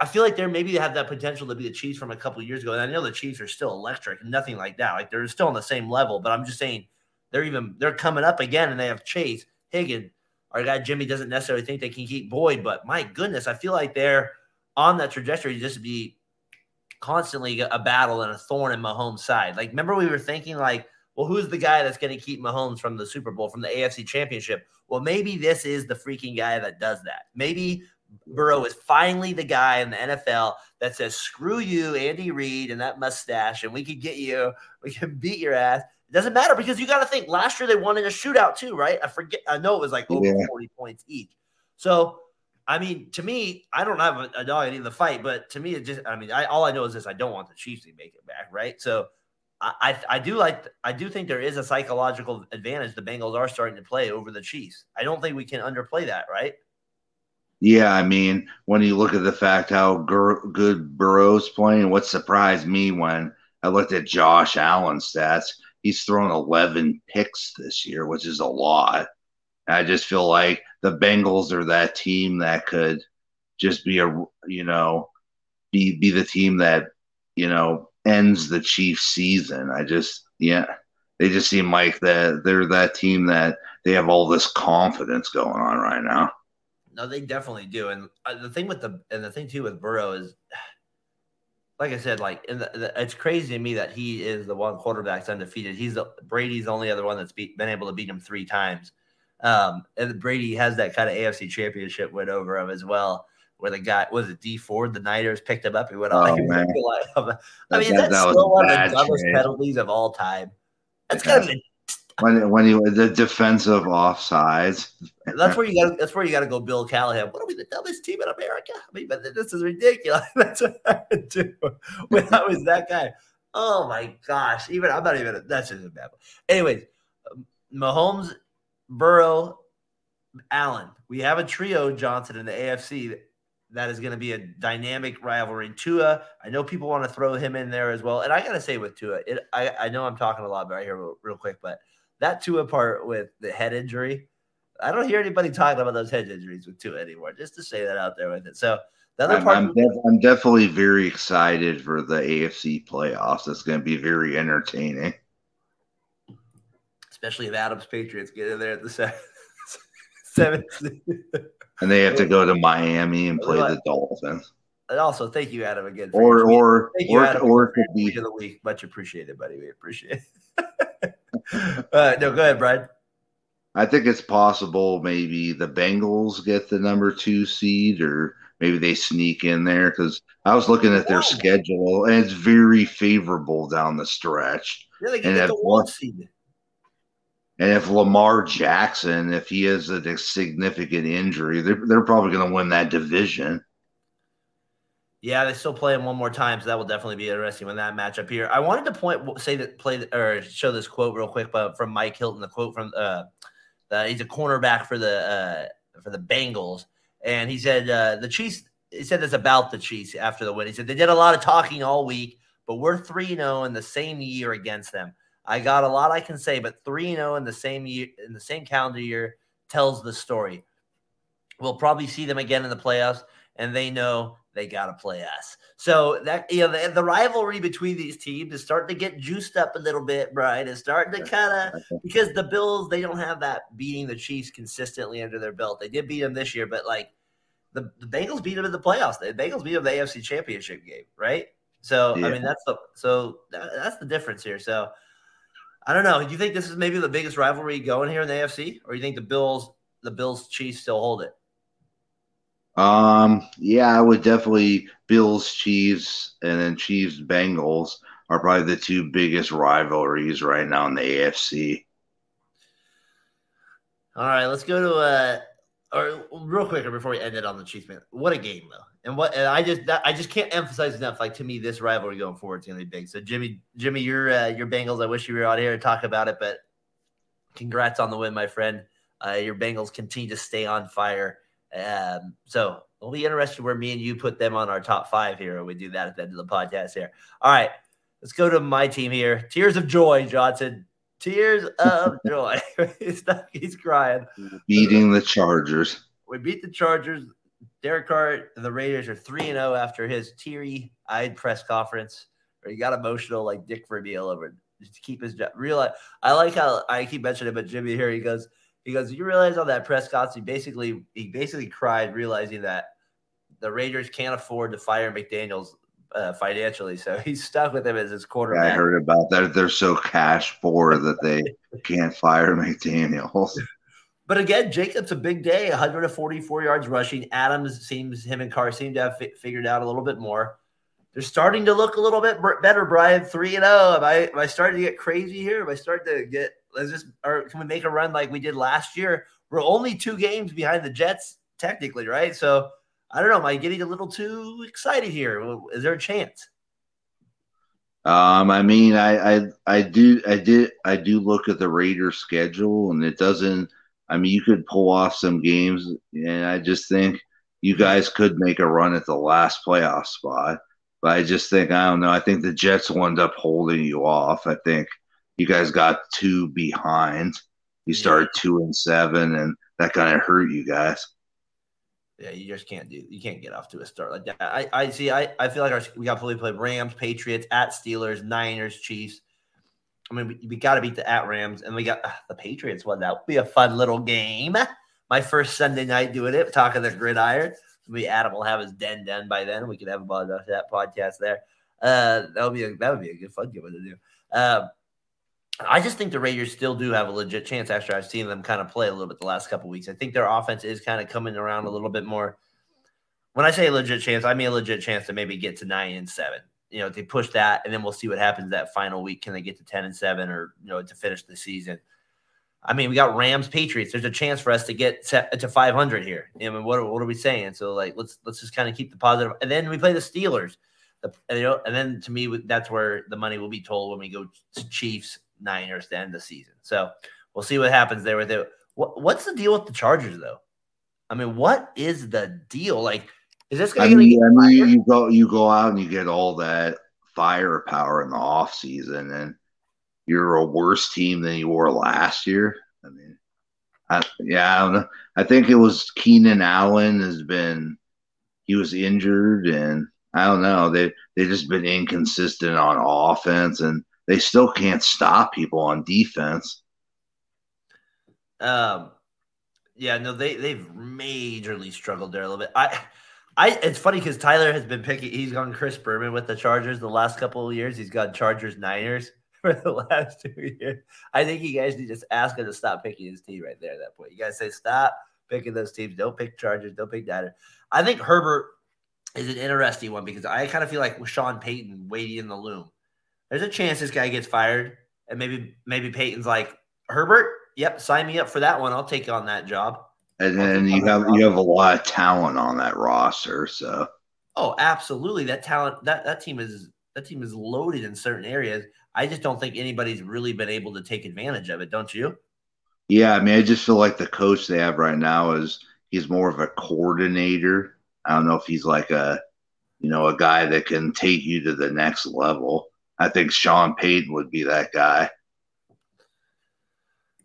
I feel like they're maybe they have that potential to be the Chiefs from a couple years ago. And I know the Chiefs are still electric nothing like that. Like they're still on the same level. But I'm just saying they're even they're coming up again, and they have Chase Higgins. Our guy Jimmy doesn't necessarily think they can keep Boyd, but my goodness, I feel like they're on that trajectory to just be constantly a battle and a thorn in Mahomes' side. Like, remember we were thinking like, well, who's the guy that's going to keep Mahomes from the Super Bowl, from the AFC Championship? Well, maybe this is the freaking guy that does that. Maybe Burrow is finally the guy in the NFL that says, "Screw you, Andy Reid, and that mustache, and we can get you, we can beat your ass." It doesn't matter because you got to think. Last year they won in a shootout too, right? I forget. I know it was like over yeah. forty points each. So I mean, to me, I don't have a, a dog in the fight, but to me, it just, I mean, I, all I know is this: I don't want the Chiefs to make it back, right? So, I, I, do like, I do think there is a psychological advantage the Bengals are starting to play over the Chiefs. I don't think we can underplay that, right? Yeah, I mean, when you look at the fact how good Burrow's playing, what surprised me when I looked at Josh Allen's stats, he's thrown 11 picks this year, which is a lot. I just feel like the Bengals are that team that could just be a you know be be the team that you know ends the Chiefs season. I just yeah, they just seem like that they're that team that they have all this confidence going on right now. No, they definitely do. And uh, the thing with the and the thing too with Burrow is, like I said, like the, the, it's crazy to me that he is the one quarterback's undefeated. He's the Brady's the only other one that's beat, been able to beat him three times. Um, and Brady has that kind of AFC championship win over him as well where the guy was it Dee Ford, the Niners picked him up. He went on. Oh, man. I mean, that, that's that still one of the dumbest trade. penalties of all time. That's yeah. kind of when when he the defensive offsides. That's where you got. That's where you got to go, Bill Callahan. What are we the dumbest team in America? I mean, but this is ridiculous. That's what I do when I was that guy. Oh my gosh! Even I'm not even. That's just a bad. Anyways, Mahomes, Burrow, Allen. We have a trio, Johnson, in the AFC that is going to be a dynamic rivalry. Tua, I know people want to throw him in there as well. And I got to say with Tua, it, I, I know I'm talking a lot right here real, real, quick, but that Tua part with the head injury, I don't hear anybody talking about those head injuries with Tua anymore, just to say that out there with it. So the other I'm, part. I'm, def- I'm definitely very excited for the AFC playoffs. It's going to be very entertaining. Especially if Adams Patriots get in there at the seventh. and they have to go to Miami and play the Dolphins. And also, thank you, Adam, again. or or thank or, Adam, or it could be the week. Much appreciated, buddy. We appreciate it. uh, no, go ahead, Brian. I think it's possible maybe the Bengals get the number two seed, or maybe they sneak in there because I was looking at their yeah. schedule and it's very favorable down the stretch. Yeah, they get the one seed. And if Lamar Jackson, if he has a significant injury, they're, they're probably going to win that division. Yeah, they still play him one more time, so that will definitely be interesting when that matchup here. I wanted to point, say that, play or show this quote real quick, but from Mike Hilton, the quote from uh, the, he's a cornerback for the uh, for the Bengals, and he said uh, the Chiefs. He said this about the Chiefs after the win. He said they did a lot of talking all week, but we're three zero oh in the same year against them. I got a lot I can say, but 3 0 in the same year in the same calendar year tells the story. We'll probably see them again in the playoffs, and they know they got to play us. So that you know the, the, rivalry between these teams is starting to get juiced up a little bit, Brian. It's starting to kind of because the Bills they don't have that beating the Chiefs consistently under their belt. They did beat them this year, but like the, the Bengals beat them in the playoffs. The Bengals beat them the AFC Championship game, right? So yeah. I mean that's the so that, that's the difference here. So I don't know. Do you think this is maybe the biggest rivalry going here in the AFC, or you think the Bills, the Bills Chiefs still hold it? Um, yeah, I would definitely Bills Chiefs and then Chiefs Bengals are probably the two biggest rivalries right now in the AFC. All right, let's go to uh or real quick before we end it on the Chiefs man. What a game though. And what and I just that, I just can't emphasize enough. Like to me, this rivalry going forward is going to be big. So Jimmy, Jimmy, your uh, your Bengals. I wish you were out here to talk about it, but congrats on the win, my friend. Uh, your Bengals continue to stay on fire. Um, so we'll be interested where me and you put them on our top five here. We do that at the end of the podcast here. All right, let's go to my team here. Tears of joy, Johnson. Tears of joy. he's, he's crying. Beating the Chargers. We beat the Chargers. Derek Carr and the Raiders are 3 0 after his teary eyed press conference where he got emotional like Dick Vermeil over just to keep his job. Real, I like how I keep mentioning it, but Jimmy here he goes, he goes, You realize on that press conference, he basically he basically cried, realizing that the Raiders can't afford to fire McDaniels uh, financially, so he's stuck with him as his quarterback. Yeah, I heard about that. They're so cash poor that they can't fire McDaniels. But again, Jacobs a big day, 144 yards rushing. Adams seems him and Carr seem to have fi- figured out a little bit more. They're starting to look a little bit better, Brian. Three and zero. Oh. Am I am I starting to get crazy here? Am I starting to get? Let's just or can we make a run like we did last year? We're only two games behind the Jets, technically, right? So I don't know. Am I getting a little too excited here? Is there a chance? Um, I mean, I, I, I do, I did, I do look at the Raiders schedule, and it doesn't I mean, you could pull off some games, and I just think you guys could make a run at the last playoff spot. But I just think I don't know. I think the Jets will end up holding you off. I think you guys got two behind. You started two and seven, and that kind of hurt you guys. Yeah, you just can't do. You can't get off to a start like that. I, I see. I, I feel like our, we got to play Rams, Patriots, at Steelers, Niners, Chiefs. I mean, we, we got to beat the at Rams, and we got uh, the Patriots. Well, that would be a fun little game. My first Sunday night doing it, talking the gridiron. Maybe Adam will have his den done by then. We could have about that podcast there. Uh, that would be a, that would be a good fun game to do. Uh, I just think the Raiders still do have a legit chance after I've seen them kind of play a little bit the last couple weeks. I think their offense is kind of coming around a little bit more. When I say legit chance, I mean a legit chance to maybe get to nine and seven. You know, they push that, and then we'll see what happens that final week. Can they get to ten and seven, or you know, to finish the season? I mean, we got Rams, Patriots. There's a chance for us to get to 500 here. I mean, what, what are we saying? So like, let's let's just kind of keep the positive. And then we play the Steelers. The, you know, and then to me, that's where the money will be told when we go to Chiefs, Niners to end the season. So we'll see what happens there with it. What, what's the deal with the Chargers though? I mean, what is the deal? Like, is this guy I going to mean, I mean, you go you go out and you get all that firepower in the off season, and you're a worse team than you were last year. I mean, I, yeah, I don't know. I think it was Keenan Allen has been he was injured, and I don't know. They they just been inconsistent on offense, and they still can't stop people on defense. Um, yeah, no, they they've majorly struggled there a little bit. I, I, it's funny because Tyler has been picking. He's gone Chris Berman with the Chargers the last couple of years. He's got Chargers Niners for the last two years. I think you guys need to just ask him to stop picking his team right there. At that point, you guys say stop picking those teams. Don't pick Chargers. Don't pick Niners. I think Herbert is an interesting one because I kind of feel like Sean Payton waiting in the loom. There's a chance this guy gets fired, and maybe maybe Payton's like Herbert. Yep, sign me up for that one. I'll take on that job. And then you have you have a lot of talent on that roster, so Oh, absolutely. That talent that that team is that team is loaded in certain areas. I just don't think anybody's really been able to take advantage of it, don't you? yeah. I mean, I just feel like the coach they have right now is he's more of a coordinator. I don't know if he's like a you know a guy that can take you to the next level. I think Sean Payton would be that guy.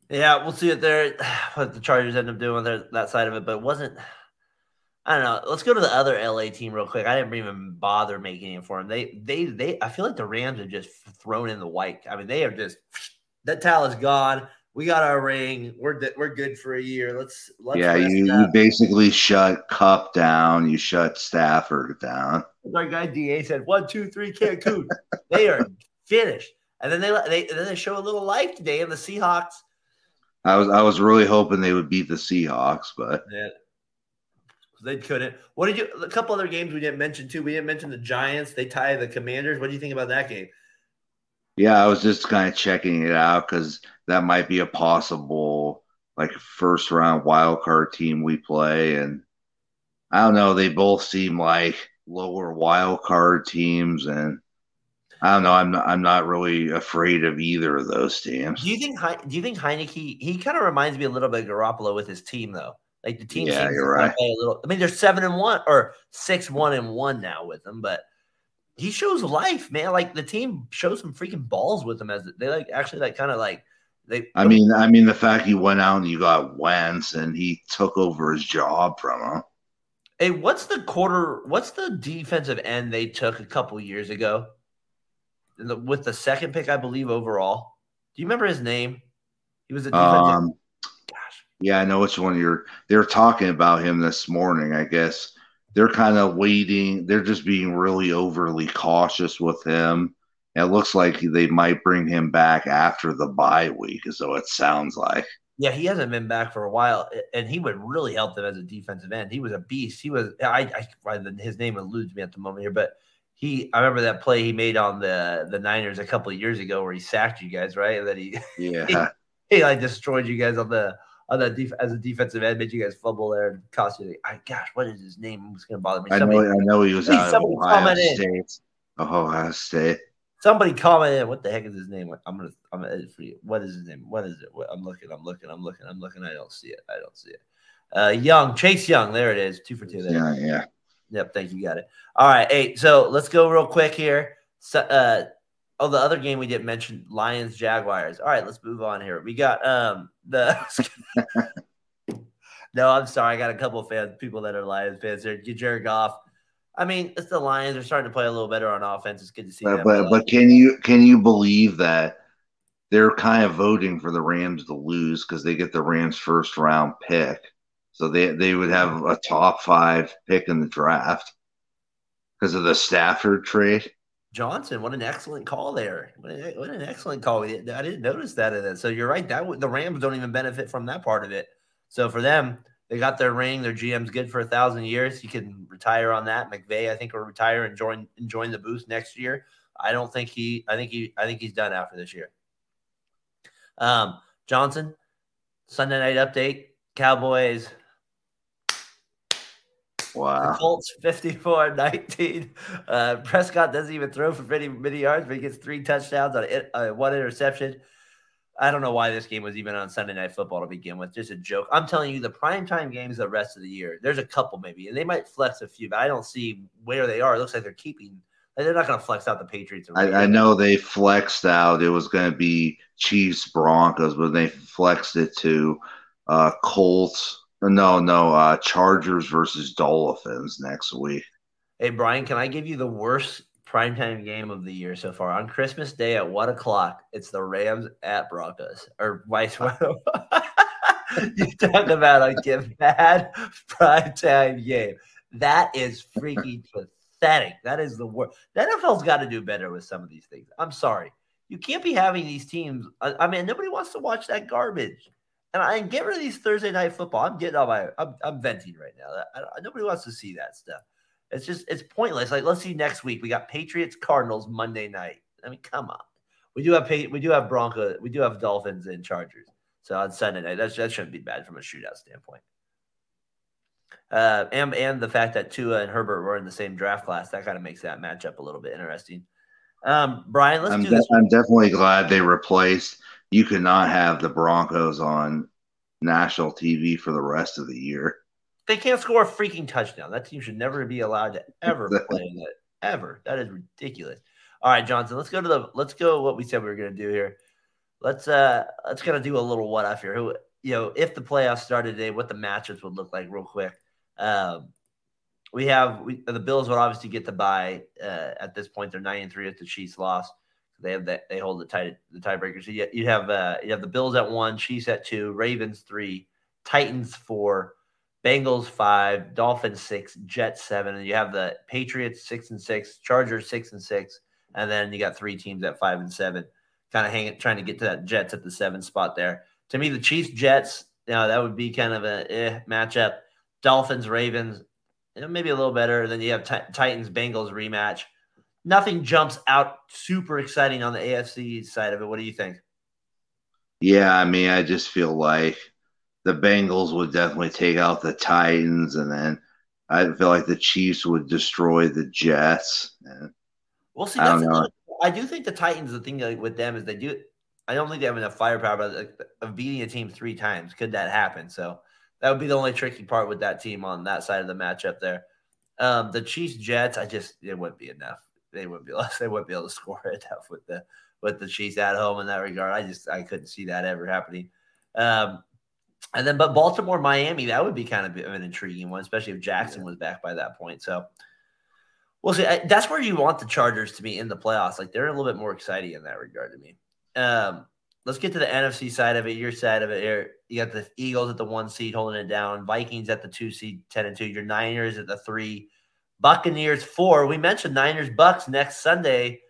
Yeah, we'll see what they're what the Chargers end up doing there that side of it, but it wasn't I don't know. Let's go to the other LA team real quick. I didn't even bother making it for them. They they they I feel like the Rams have just thrown in the white. I mean, they are just that towel is gone. We got our ring. We're we're good for a year. Let's let's yeah, you, you basically shut Kupp down. You shut Stafford down. Our guy Da said one, two, three, Cancun. they are finished. And then they they then they show a little life today in the Seahawks. I was I was really hoping they would beat the Seahawks, but Yeah. They couldn't. What did you? A couple other games we didn't mention too. We didn't mention the Giants. They tie the Commanders. What do you think about that game? yeah, I was just kind of checking it out because that might be a possible like first round wild card team we play, and I don't know. They both seem like lower wild card teams, and I don't know. I'm not, I'm not really afraid of either of those teams. Do you think? Do you think Heinicke? He kind of reminds me a little bit of Garoppolo with his team, though. Like the team Yeah, seems you're right. a little. I mean, they're seven and one or six one and one now with him, but he shows life, man. Like the team shows some freaking balls with him as they like actually like kind of like they. I mean, I mean the fact he went out and you got Wentz and he took over his job from him. Hey, what's the quarter? What's the defensive end they took a couple years ago? The, with the second pick, I believe overall. Do you remember his name? He was a defensive. Um, gosh, yeah, I know which one you're. They're talking about him this morning. I guess they're kind of waiting. They're just being really overly cautious with him. It looks like they might bring him back after the bye week, so it sounds like. yeah, he hasn't been back for a while, and he would really help them as a defensive end. He was a beast. He was. I. I his name eludes me at the moment here, but he. I remember that play he made on the the Niners a couple of years ago where he sacked you guys, right? And that he. Yeah, he like destroyed you guys on the on that def- as a defensive end, made you guys fumble there and cost you. I gosh, what is his name? It's gonna bother me. I know. Somebody, I know he was out of somebody Ohio comment in. Ohio State. somebody commented. What the heck is his name? I'm gonna I'm gonna edit for you. What is his name? What is it? What, I'm looking. I'm looking. I'm looking. I'm looking. I don't see it. I don't see it. Uh, Young Chase Young. There it is. Two for two there. Yeah, yeah. Yep. Thank you. Got it. All right. Hey, so let's go real quick here. So, uh, Oh, the other game we didn't mention Lions Jaguars. All right, let's move on here. We got um the No, I'm sorry. I got a couple of fans, people that are Lions fans there. Jared Goff. I mean, it's the Lions. They're starting to play a little better on offense. It's good to see. But but, but can you can you believe that they're kind of voting for the Rams to lose because they get the Rams first round pick, so they they would have a top five pick in the draft because of the Stafford trade. Johnson, what an excellent call there! What an, what an excellent call. I didn't notice that in it. So you're right. That the Rams don't even benefit from that part of it. So for them, they got their ring. Their GM's good for a thousand years. He can retire on that. McVay, I think, will retire and join and join the booth next year. I don't think he. I think he. I think he's done after this year. Um, Johnson, Sunday night update. Cowboys Wow. The Colts 54 19. Uh, Prescott doesn't even throw for many, many yards, but he gets three touchdowns on it, uh, one interception. I don't know why this game was even on Sunday Night Football to begin with. Just a joke. I'm telling you, the primetime games the rest of the year, there's a couple maybe, and they might flex a few, but I don't see where they are. It looks like they're keeping. They're not going to flex out the Patriots. I, I, know they flexed out. It was going to be Chiefs Broncos, but they flexed it to uh, Colts no, no. Uh, Chargers versus Dolphins next week. Hey, Brian, can I give you the worst primetime game of the year so far? On Christmas Day at one o'clock, it's the Rams at Broncos, or vice versa. you talk about a give bad primetime game. That is freaking pathetic. That is the worst. The NFL's got to do better with some of these things. I'm sorry. You can't be having these teams. I, I mean, nobody wants to watch that garbage. And I get rid of these Thursday night football. I'm getting on my, I'm, I'm venting right now. I, I, nobody wants to see that stuff. It's just, it's pointless. Like, let's see next week. We got Patriots Cardinals Monday night. I mean, come on. We do have we do have Bronco, we do have Dolphins and Chargers. So on Sunday night, that, that shouldn't be bad from a shootout standpoint. Uh, and and the fact that Tua and Herbert were in the same draft class, that kind of makes that matchup a little bit interesting. Um, Brian, let's I'm do this. I'm definitely glad they replaced you cannot have the Broncos on national TV for the rest of the year. They can't score a freaking touchdown. That team should never be allowed to ever play in it. Ever. That is ridiculous. All right, Johnson, let's go to the let's go what we said we were gonna do here. Let's uh let's kind of do a little what if here. Who you know, if the playoffs started today, what the matchups would look like real quick. Um we have we, the Bills would obviously get to buy uh, at this point. They're nine and three if the Chiefs lost. They have that. They hold the tie the tiebreakers. So you, you have uh, you have the Bills at one, Chiefs at two, Ravens three, Titans four, Bengals five, Dolphins six, Jets seven, and you have the Patriots six and six, Chargers six and six, and then you got three teams at five and seven, kind of hanging, trying to get to that Jets at the seven spot there. To me, the Chiefs Jets, you know, that would be kind of a eh, matchup. Dolphins Ravens, you know, maybe a little better. Then you have t- Titans Bengals rematch nothing jumps out super exciting on the AFC side of it. What do you think? Yeah, I mean, I just feel like the Bengals would definitely take out the Titans, and then I feel like the Chiefs would destroy the Jets. we'll see. I, I do think the Titans. The thing with them is they do. I don't think they have enough firepower but of beating a team three times. Could that happen? So that would be the only tricky part with that team on that side of the matchup there. Um, the Chiefs Jets, I just it wouldn't be enough they wouldn't be they wouldn't be able to score enough with the with the Chiefs at home in that regard. I just I couldn't see that ever happening. Um, and then, but Baltimore, Miami, that would be kind of an intriguing one, especially if Jackson was back by that point. So we'll see. That's where you want the Chargers to be in the playoffs. Like they're a little bit more exciting in that regard to me. Um, let's get to the NFC side of it. Your side of it here. You got the Eagles at the one seed holding it down. Vikings at the two seed, ten and two. Your Niners at the three. Buccaneers four. We mentioned Niners Bucks next Sunday,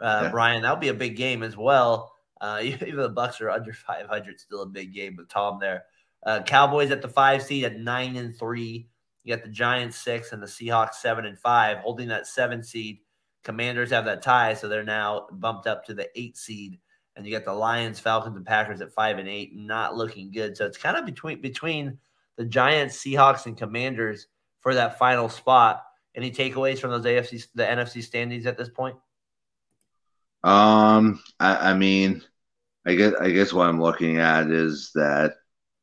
uh, yeah. Brian. That'll be a big game as well. Uh, even the Bucks are under 500, still a big game with Tom there. Uh, Cowboys at the five seed at nine and three. You got the Giants six and the Seahawks seven and five, holding that seven seed. Commanders have that tie, so they're now bumped up to the eight seed. And you got the Lions, Falcons, and Packers at five and eight, not looking good. So it's kind of between between the Giants, Seahawks, and Commanders for that final spot. Any takeaways from those AFC, the NFC standings at this point? Um, I, I mean, I guess I guess what I'm looking at is that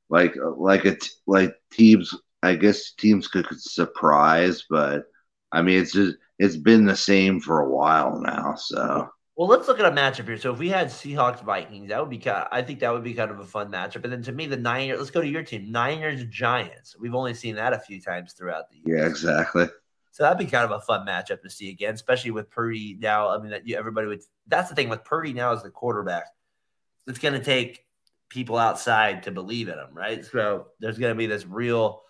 like like a like teams. I guess teams could, could surprise, but I mean it's just it's been the same for a while now. So Well, let's look at a matchup here. So if we had Seahawks Vikings, that would be kind. Of, I think that would be kind of a fun matchup. And then to me, the Niners. Let's go to your team, Niners Giants. We've only seen that a few times throughout the year. Yeah, exactly. So that'd be kind of a fun matchup to see again, especially with Purdy now. I mean, that you, everybody would. That's the thing with Purdy now as the quarterback. It's going to take people outside to believe in him, right? So there's going to be this real.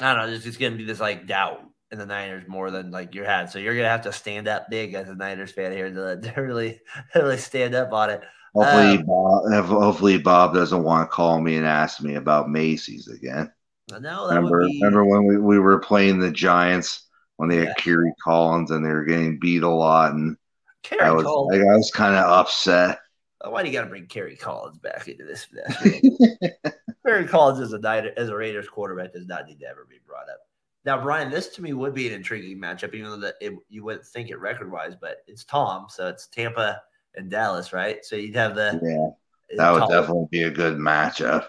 I don't know. There's just going to be this like doubt in the Niners more than like your head. So you're gonna have to stand up big as a Niners fan here to, to really really stand up on it. Hopefully, um, Bob, hopefully Bob doesn't want to call me and ask me about Macy's again. No, remember, be... remember when we, we were playing the Giants when they yeah. had Kerry Collins and they were getting beat a lot, and Kerry I was Collins. I was kind of upset. Why do you got to bring Kerry Collins back into this? Kerry Collins as a as a Raiders quarterback does not need to ever be brought up. Now, Brian, this to me would be an intriguing matchup, even though that it, you wouldn't think it record wise, but it's Tom, so it's Tampa and Dallas, right? So you'd have the yeah, that would Tom. definitely be a good matchup.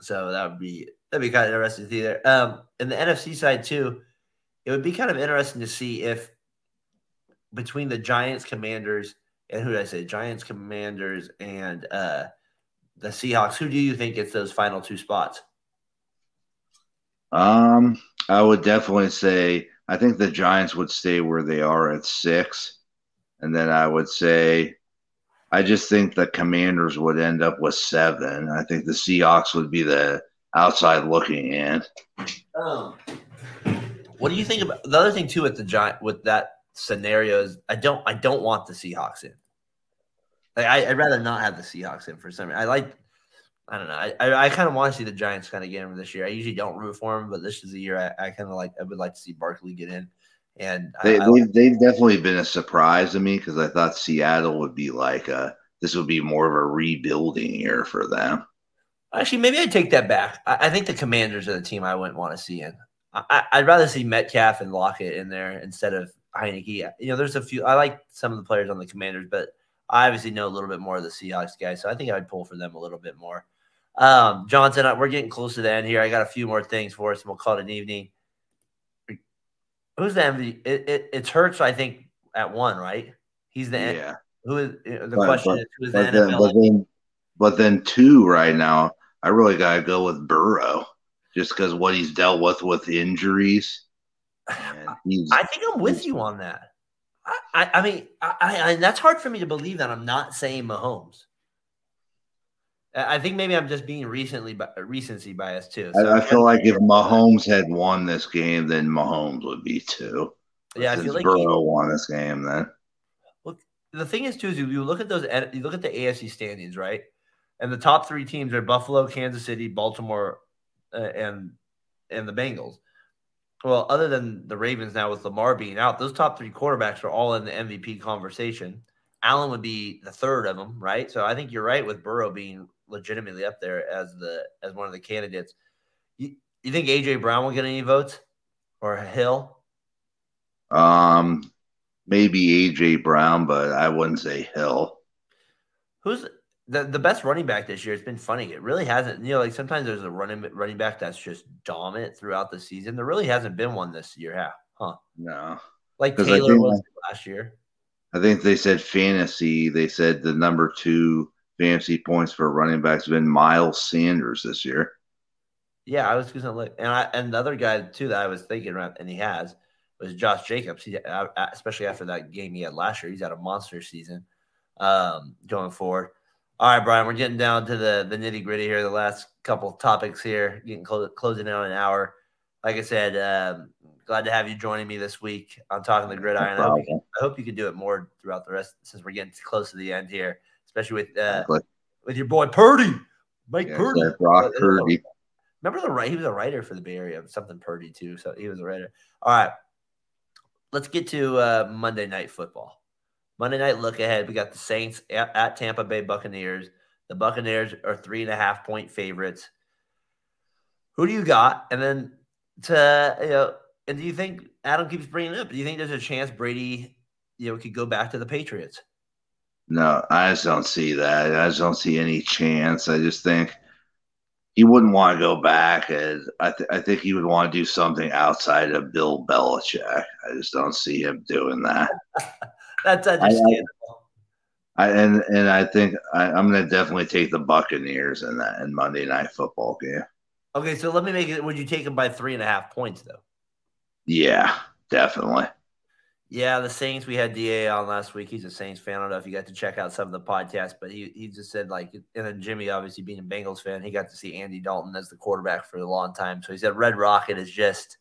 So that would be that'd be kind of interesting to see there. Um, in the NFC side too, it would be kind of interesting to see if between the Giants, Commanders, and who did I say? Giants, Commanders, and uh, the Seahawks. Who do you think gets those final two spots? Um, I would definitely say I think the Giants would stay where they are at six, and then I would say I just think the Commanders would end up with seven. I think the Seahawks would be the outside looking in. Um, what do you think about the other thing too with the giant with that scenario is I don't I don't want the Seahawks in. Like I, would rather not have the Seahawks in for some. I like I don't know. I, I, I kind of want to see the Giants kind of get in this year. I usually don't root for them, but this is the year I, I kind of like. I would like to see Barkley get in. And they, I, they've, they've definitely been a surprise to me because I thought Seattle would be like a this would be more of a rebuilding year for them. Actually, maybe I take that back. I, I think the Commanders are the team I wouldn't want to see in. I, would rather see Metcalf and Lockett in there instead of Heinicke. You know, there's a few. I like some of the players on the Commanders, but I obviously know a little bit more of the Seahawks guys, so I think I'd pull for them a little bit more. Um, Johnson, we're getting close to the end here. I got a few more things for us, and we'll call it an evening. Who's the MVP? It, it, it's Hurts, I think, at one, right? He's the yeah. Who is the but, question? But, is who's the NFL? Then, but, then, but then two right now. I really gotta go with Burrow, just because what he's dealt with with injuries. I think I'm with you on that. I, I, I mean, I, I, that's hard for me to believe that I'm not saying Mahomes. I think maybe I'm just being recently recency biased too. So I, I feel like if Mahomes had won this game, then Mahomes would be two. Yeah, I feel like Burrow he, won this game. Then look, the thing is too is you look at those, you look at the AFC standings, right? And the top three teams are Buffalo, Kansas City, Baltimore, uh, and and the Bengals. Well, other than the Ravens now with Lamar being out, those top three quarterbacks are all in the MVP conversation. Allen would be the third of them, right? So I think you're right with Burrow being legitimately up there as the as one of the candidates. You, you think AJ Brown will get any votes or Hill? Um, maybe AJ Brown, but I wouldn't say Hill. Who's the, the best running back this year? It's been funny. It really hasn't. You know, like sometimes there's a running running back that's just dominant throughout the season. There really hasn't been one this year, huh? No, like Taylor was last year. I think they said fantasy. They said the number two fantasy points for running backs have been Miles Sanders this year. Yeah, I was going to look, and I, and another guy too that I was thinking about, and he has was Josh Jacobs. He, uh, especially after that game he had last year, he's had a monster season um, going forward. All right, Brian, we're getting down to the the nitty gritty here. The last couple topics here, getting close, closing in on an hour. Like I said, um, glad to have you joining me this week on talking the gridiron. I hope, I hope you can do it more throughout the rest since we're getting close to the end here especially with uh, with your boy Purdy, Mike yeah, Purdy, Brock Purdy. Remember the right? He was a writer for the Bay Area, something Purdy too. So he was a writer. All right, let's get to uh, Monday Night Football. Monday night look ahead. We got the Saints at, at Tampa Bay Buccaneers. The Buccaneers are three and a half point favorites. Who do you got? And then to you know, and do you think Adam keeps bringing up? Do you think there's a chance Brady, you know, could go back to the Patriots? No, I just don't see that. I just don't see any chance. I just think he wouldn't want to go back. And I, th- I think he would want to do something outside of Bill Belichick. I just don't see him doing that. That's understandable. I, and and I think I, am going to definitely take the Buccaneers in that in Monday Night Football game. Okay, so let me make it. Would you take them by three and a half points though? Yeah, definitely. Yeah, the Saints. We had Da on last week. He's a Saints fan. I don't know if you got to check out some of the podcasts, but he he just said like, and then Jimmy, obviously being a Bengals fan, he got to see Andy Dalton as the quarterback for a long time. So he said Red Rocket is just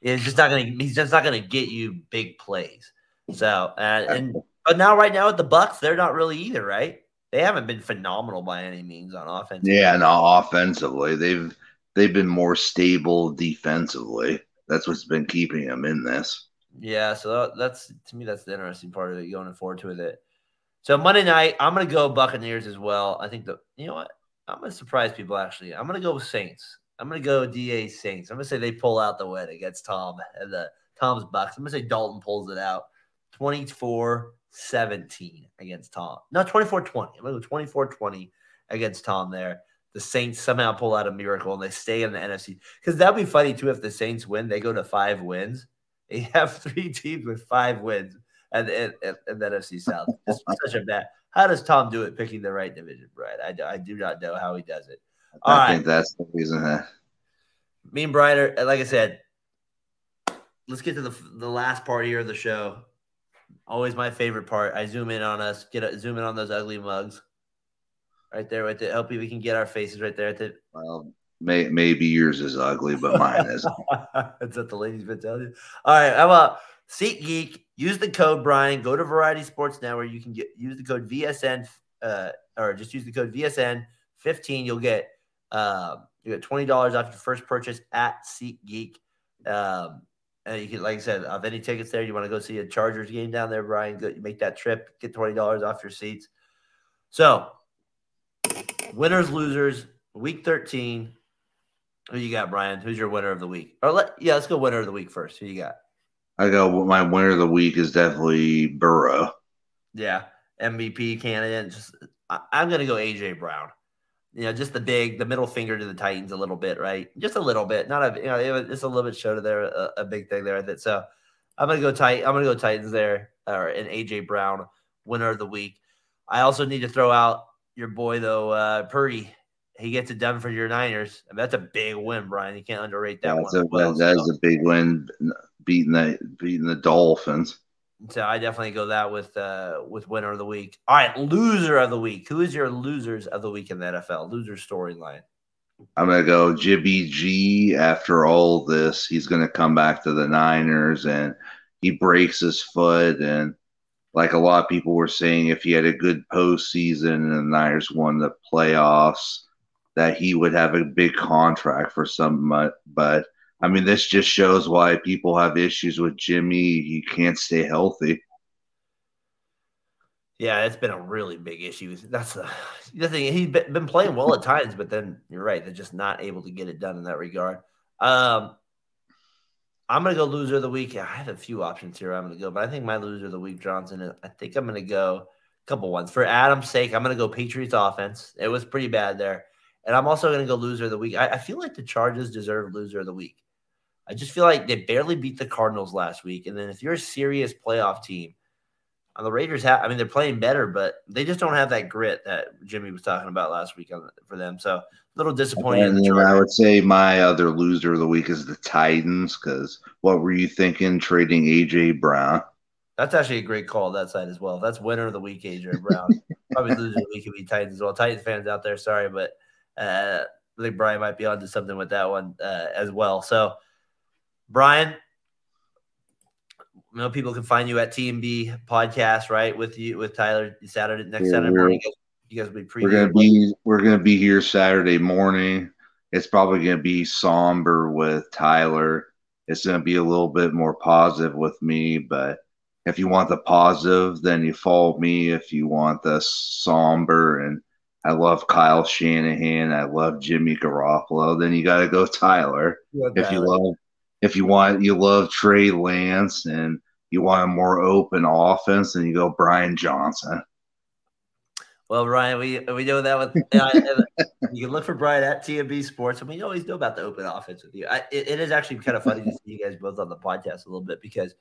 is just not going to. He's just not going to get you big plays. So and, and but now right now with the Bucks, they're not really either, right? They haven't been phenomenal by any means on offense. Yeah, no, offensively they've they've been more stable defensively. That's what's been keeping them in this. Yeah, so that's to me that's the interesting part of it going forward to with it. So Monday night, I'm gonna go Buccaneers as well. I think the you know what I'm gonna surprise people actually. I'm gonna go with Saints. I'm gonna go Da Saints. I'm gonna say they pull out the win against Tom and the Tom's Bucks. I'm gonna say Dalton pulls it out 24 17 against Tom. No, 24 20. I'm gonna go 24 20 against Tom there. The Saints somehow pull out a miracle and they stay in the NFC. Because that'd be funny too if the Saints win, they go to five wins you have three teams with five wins and and the NFC South. Just such a bad. How does Tom do it picking the right division, Brian? I, I do not know how he does it. All I right. think that's the reason. That... Me and Brian are, like I said, let's get to the the last part here of the show. Always my favorite part. I zoom in on us, get a, zoom in on those ugly mugs, right there with it. Help you, we can get our faces right there at the. Well, May, maybe yours is ugly, but mine isn't. That's what the ladies been telling you. All right, how about SeatGeek? Use the code Brian. Go to Variety Sports now, where you can get use the code VSN, uh, or just use the code VSN fifteen. You'll get um, you get twenty dollars off your first purchase at SeatGeek. Um, and you can, like I said, of any tickets there, you want to go see a Chargers game down there, Brian. Go, make that trip, get twenty dollars off your seats. So, winners, losers, week thirteen. Who you got, Brian? Who's your winner of the week? Or let yeah, let's go winner of the week first. Who you got? I go. My winner of the week is definitely Burrow. Yeah, MVP candidate. Just I, am gonna go AJ Brown. You know, just the big, the middle finger to the Titans a little bit, right? Just a little bit, not a you know, just a little bit show to there, a, a big thing there. That so. I'm gonna go tight. I'm gonna go Titans there, or an AJ Brown winner of the week. I also need to throw out your boy though, uh, Purdy he gets it done for your Niners. I mean, that's a big win, Brian. You can't underrate that that's one. A, that is a big win, beating the beating the Dolphins. So I definitely go that with uh with winner of the week. All right, loser of the week. Who is your losers of the week in the NFL? Loser storyline. I'm gonna go Jimmy G. After all this, he's gonna come back to the Niners and he breaks his foot and like a lot of people were saying, if he had a good postseason and the Niners won the playoffs, that he would have a big contract for some, but I mean, this just shows why people have issues with Jimmy. He can't stay healthy. Yeah, it's been a really big issue. That's the, the thing. He's been playing well at times, but then you're right; they're just not able to get it done in that regard. Um, I'm gonna go loser of the week. I have a few options here. I'm gonna go, but I think my loser of the week, Johnson. I think I'm gonna go a couple ones for Adam's sake. I'm gonna go Patriots offense. It was pretty bad there. And I'm also going to go loser of the week. I, I, feel like the Chargers deserve loser of the week. I just feel like they barely beat the Cardinals last week. And then if you're a serious playoff team, uh, the Raiders have, I mean, they're playing better, but they just don't have that grit that Jimmy was talking about last week on, for them. So a little disappointing. And I would say my other loser of the week is the Titans because what were you thinking trading AJ Brown? That's actually a great call that side as well. That's winner of the week, AJ Brown. Probably loser of the week would be Titans as well. Titans fans out there, sorry, but uh, I think Brian might be onto something with that one uh, as well. So, Brian, you know people can find you at TMB podcast, right? With you with Tyler Saturday next yeah, Saturday morning. You guys, will be pre. We're gonna be we're gonna be here Saturday morning. It's probably gonna be somber with Tyler. It's gonna be a little bit more positive with me, but if you want the positive, then you follow me. If you want the somber and I love Kyle Shanahan. I love Jimmy Garoppolo. Then you got to go Tyler. if you love, if you want, you love Trey Lance, and you want a more open offense, then you go Brian Johnson. Well, Ryan, we we know that with uh, you can look for Brian at TMB Sports, and we always know about the open offense with you. I, it, it is actually kind of funny to see you guys both on the podcast a little bit because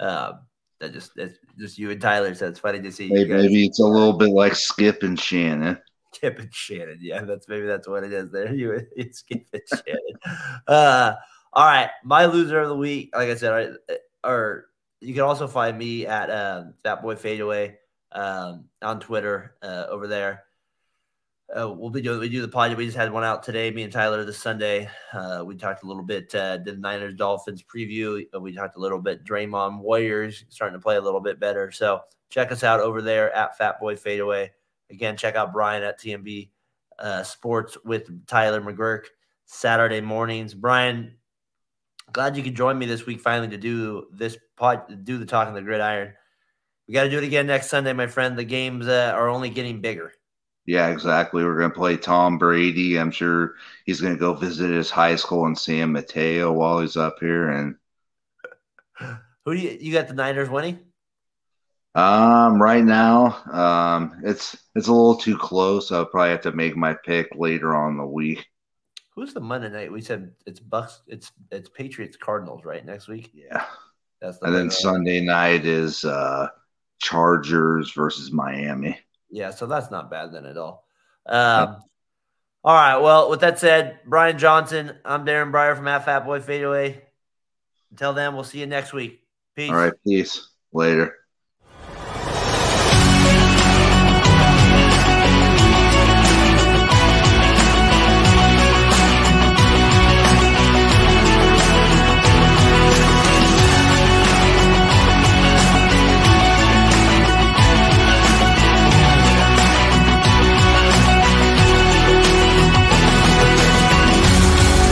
um, that just that's just you and Tyler. So it's funny to see. Maybe, maybe it's a little bit like Skip and Shannon. Skip and Shannon. Yeah, that's maybe that's what it is. There, you Skip and Shannon. Uh, all right, my loser of the week. Like I said, I, or you can also find me at uh, Fat Boy Fadeaway um, on Twitter uh, over there. Uh, we'll be doing we do the pod. We just had one out today. Me and Tyler this Sunday. Uh, we talked a little bit. Uh, did the Niners Dolphins preview. Uh, we talked a little bit. Draymond Warriors starting to play a little bit better. So check us out over there at Fat Boy Fadeaway. Again, check out Brian at TMB uh, Sports with Tyler McGurk Saturday mornings. Brian, glad you could join me this week finally to do this pod, do the talking the gridiron. We got to do it again next Sunday, my friend. The games uh, are only getting bigger. Yeah, exactly. We're going to play Tom Brady. I'm sure he's going to go visit his high school in San Mateo while he's up here. And who do you, you got the Niners winning? Um, right now, um, it's it's a little too close. I'll probably have to make my pick later on the week. Who's the Monday night? We said it's Bucks. It's it's Patriots Cardinals right next week. Yeah, that's the and then Sunday night is uh Chargers versus Miami. Yeah, so that's not bad then at all. Um, all right. Well, with that said, Brian Johnson, I'm Darren Breyer from at Fat Boy Fadeaway. Until then, we'll see you next week. Peace. All right. Peace. Later.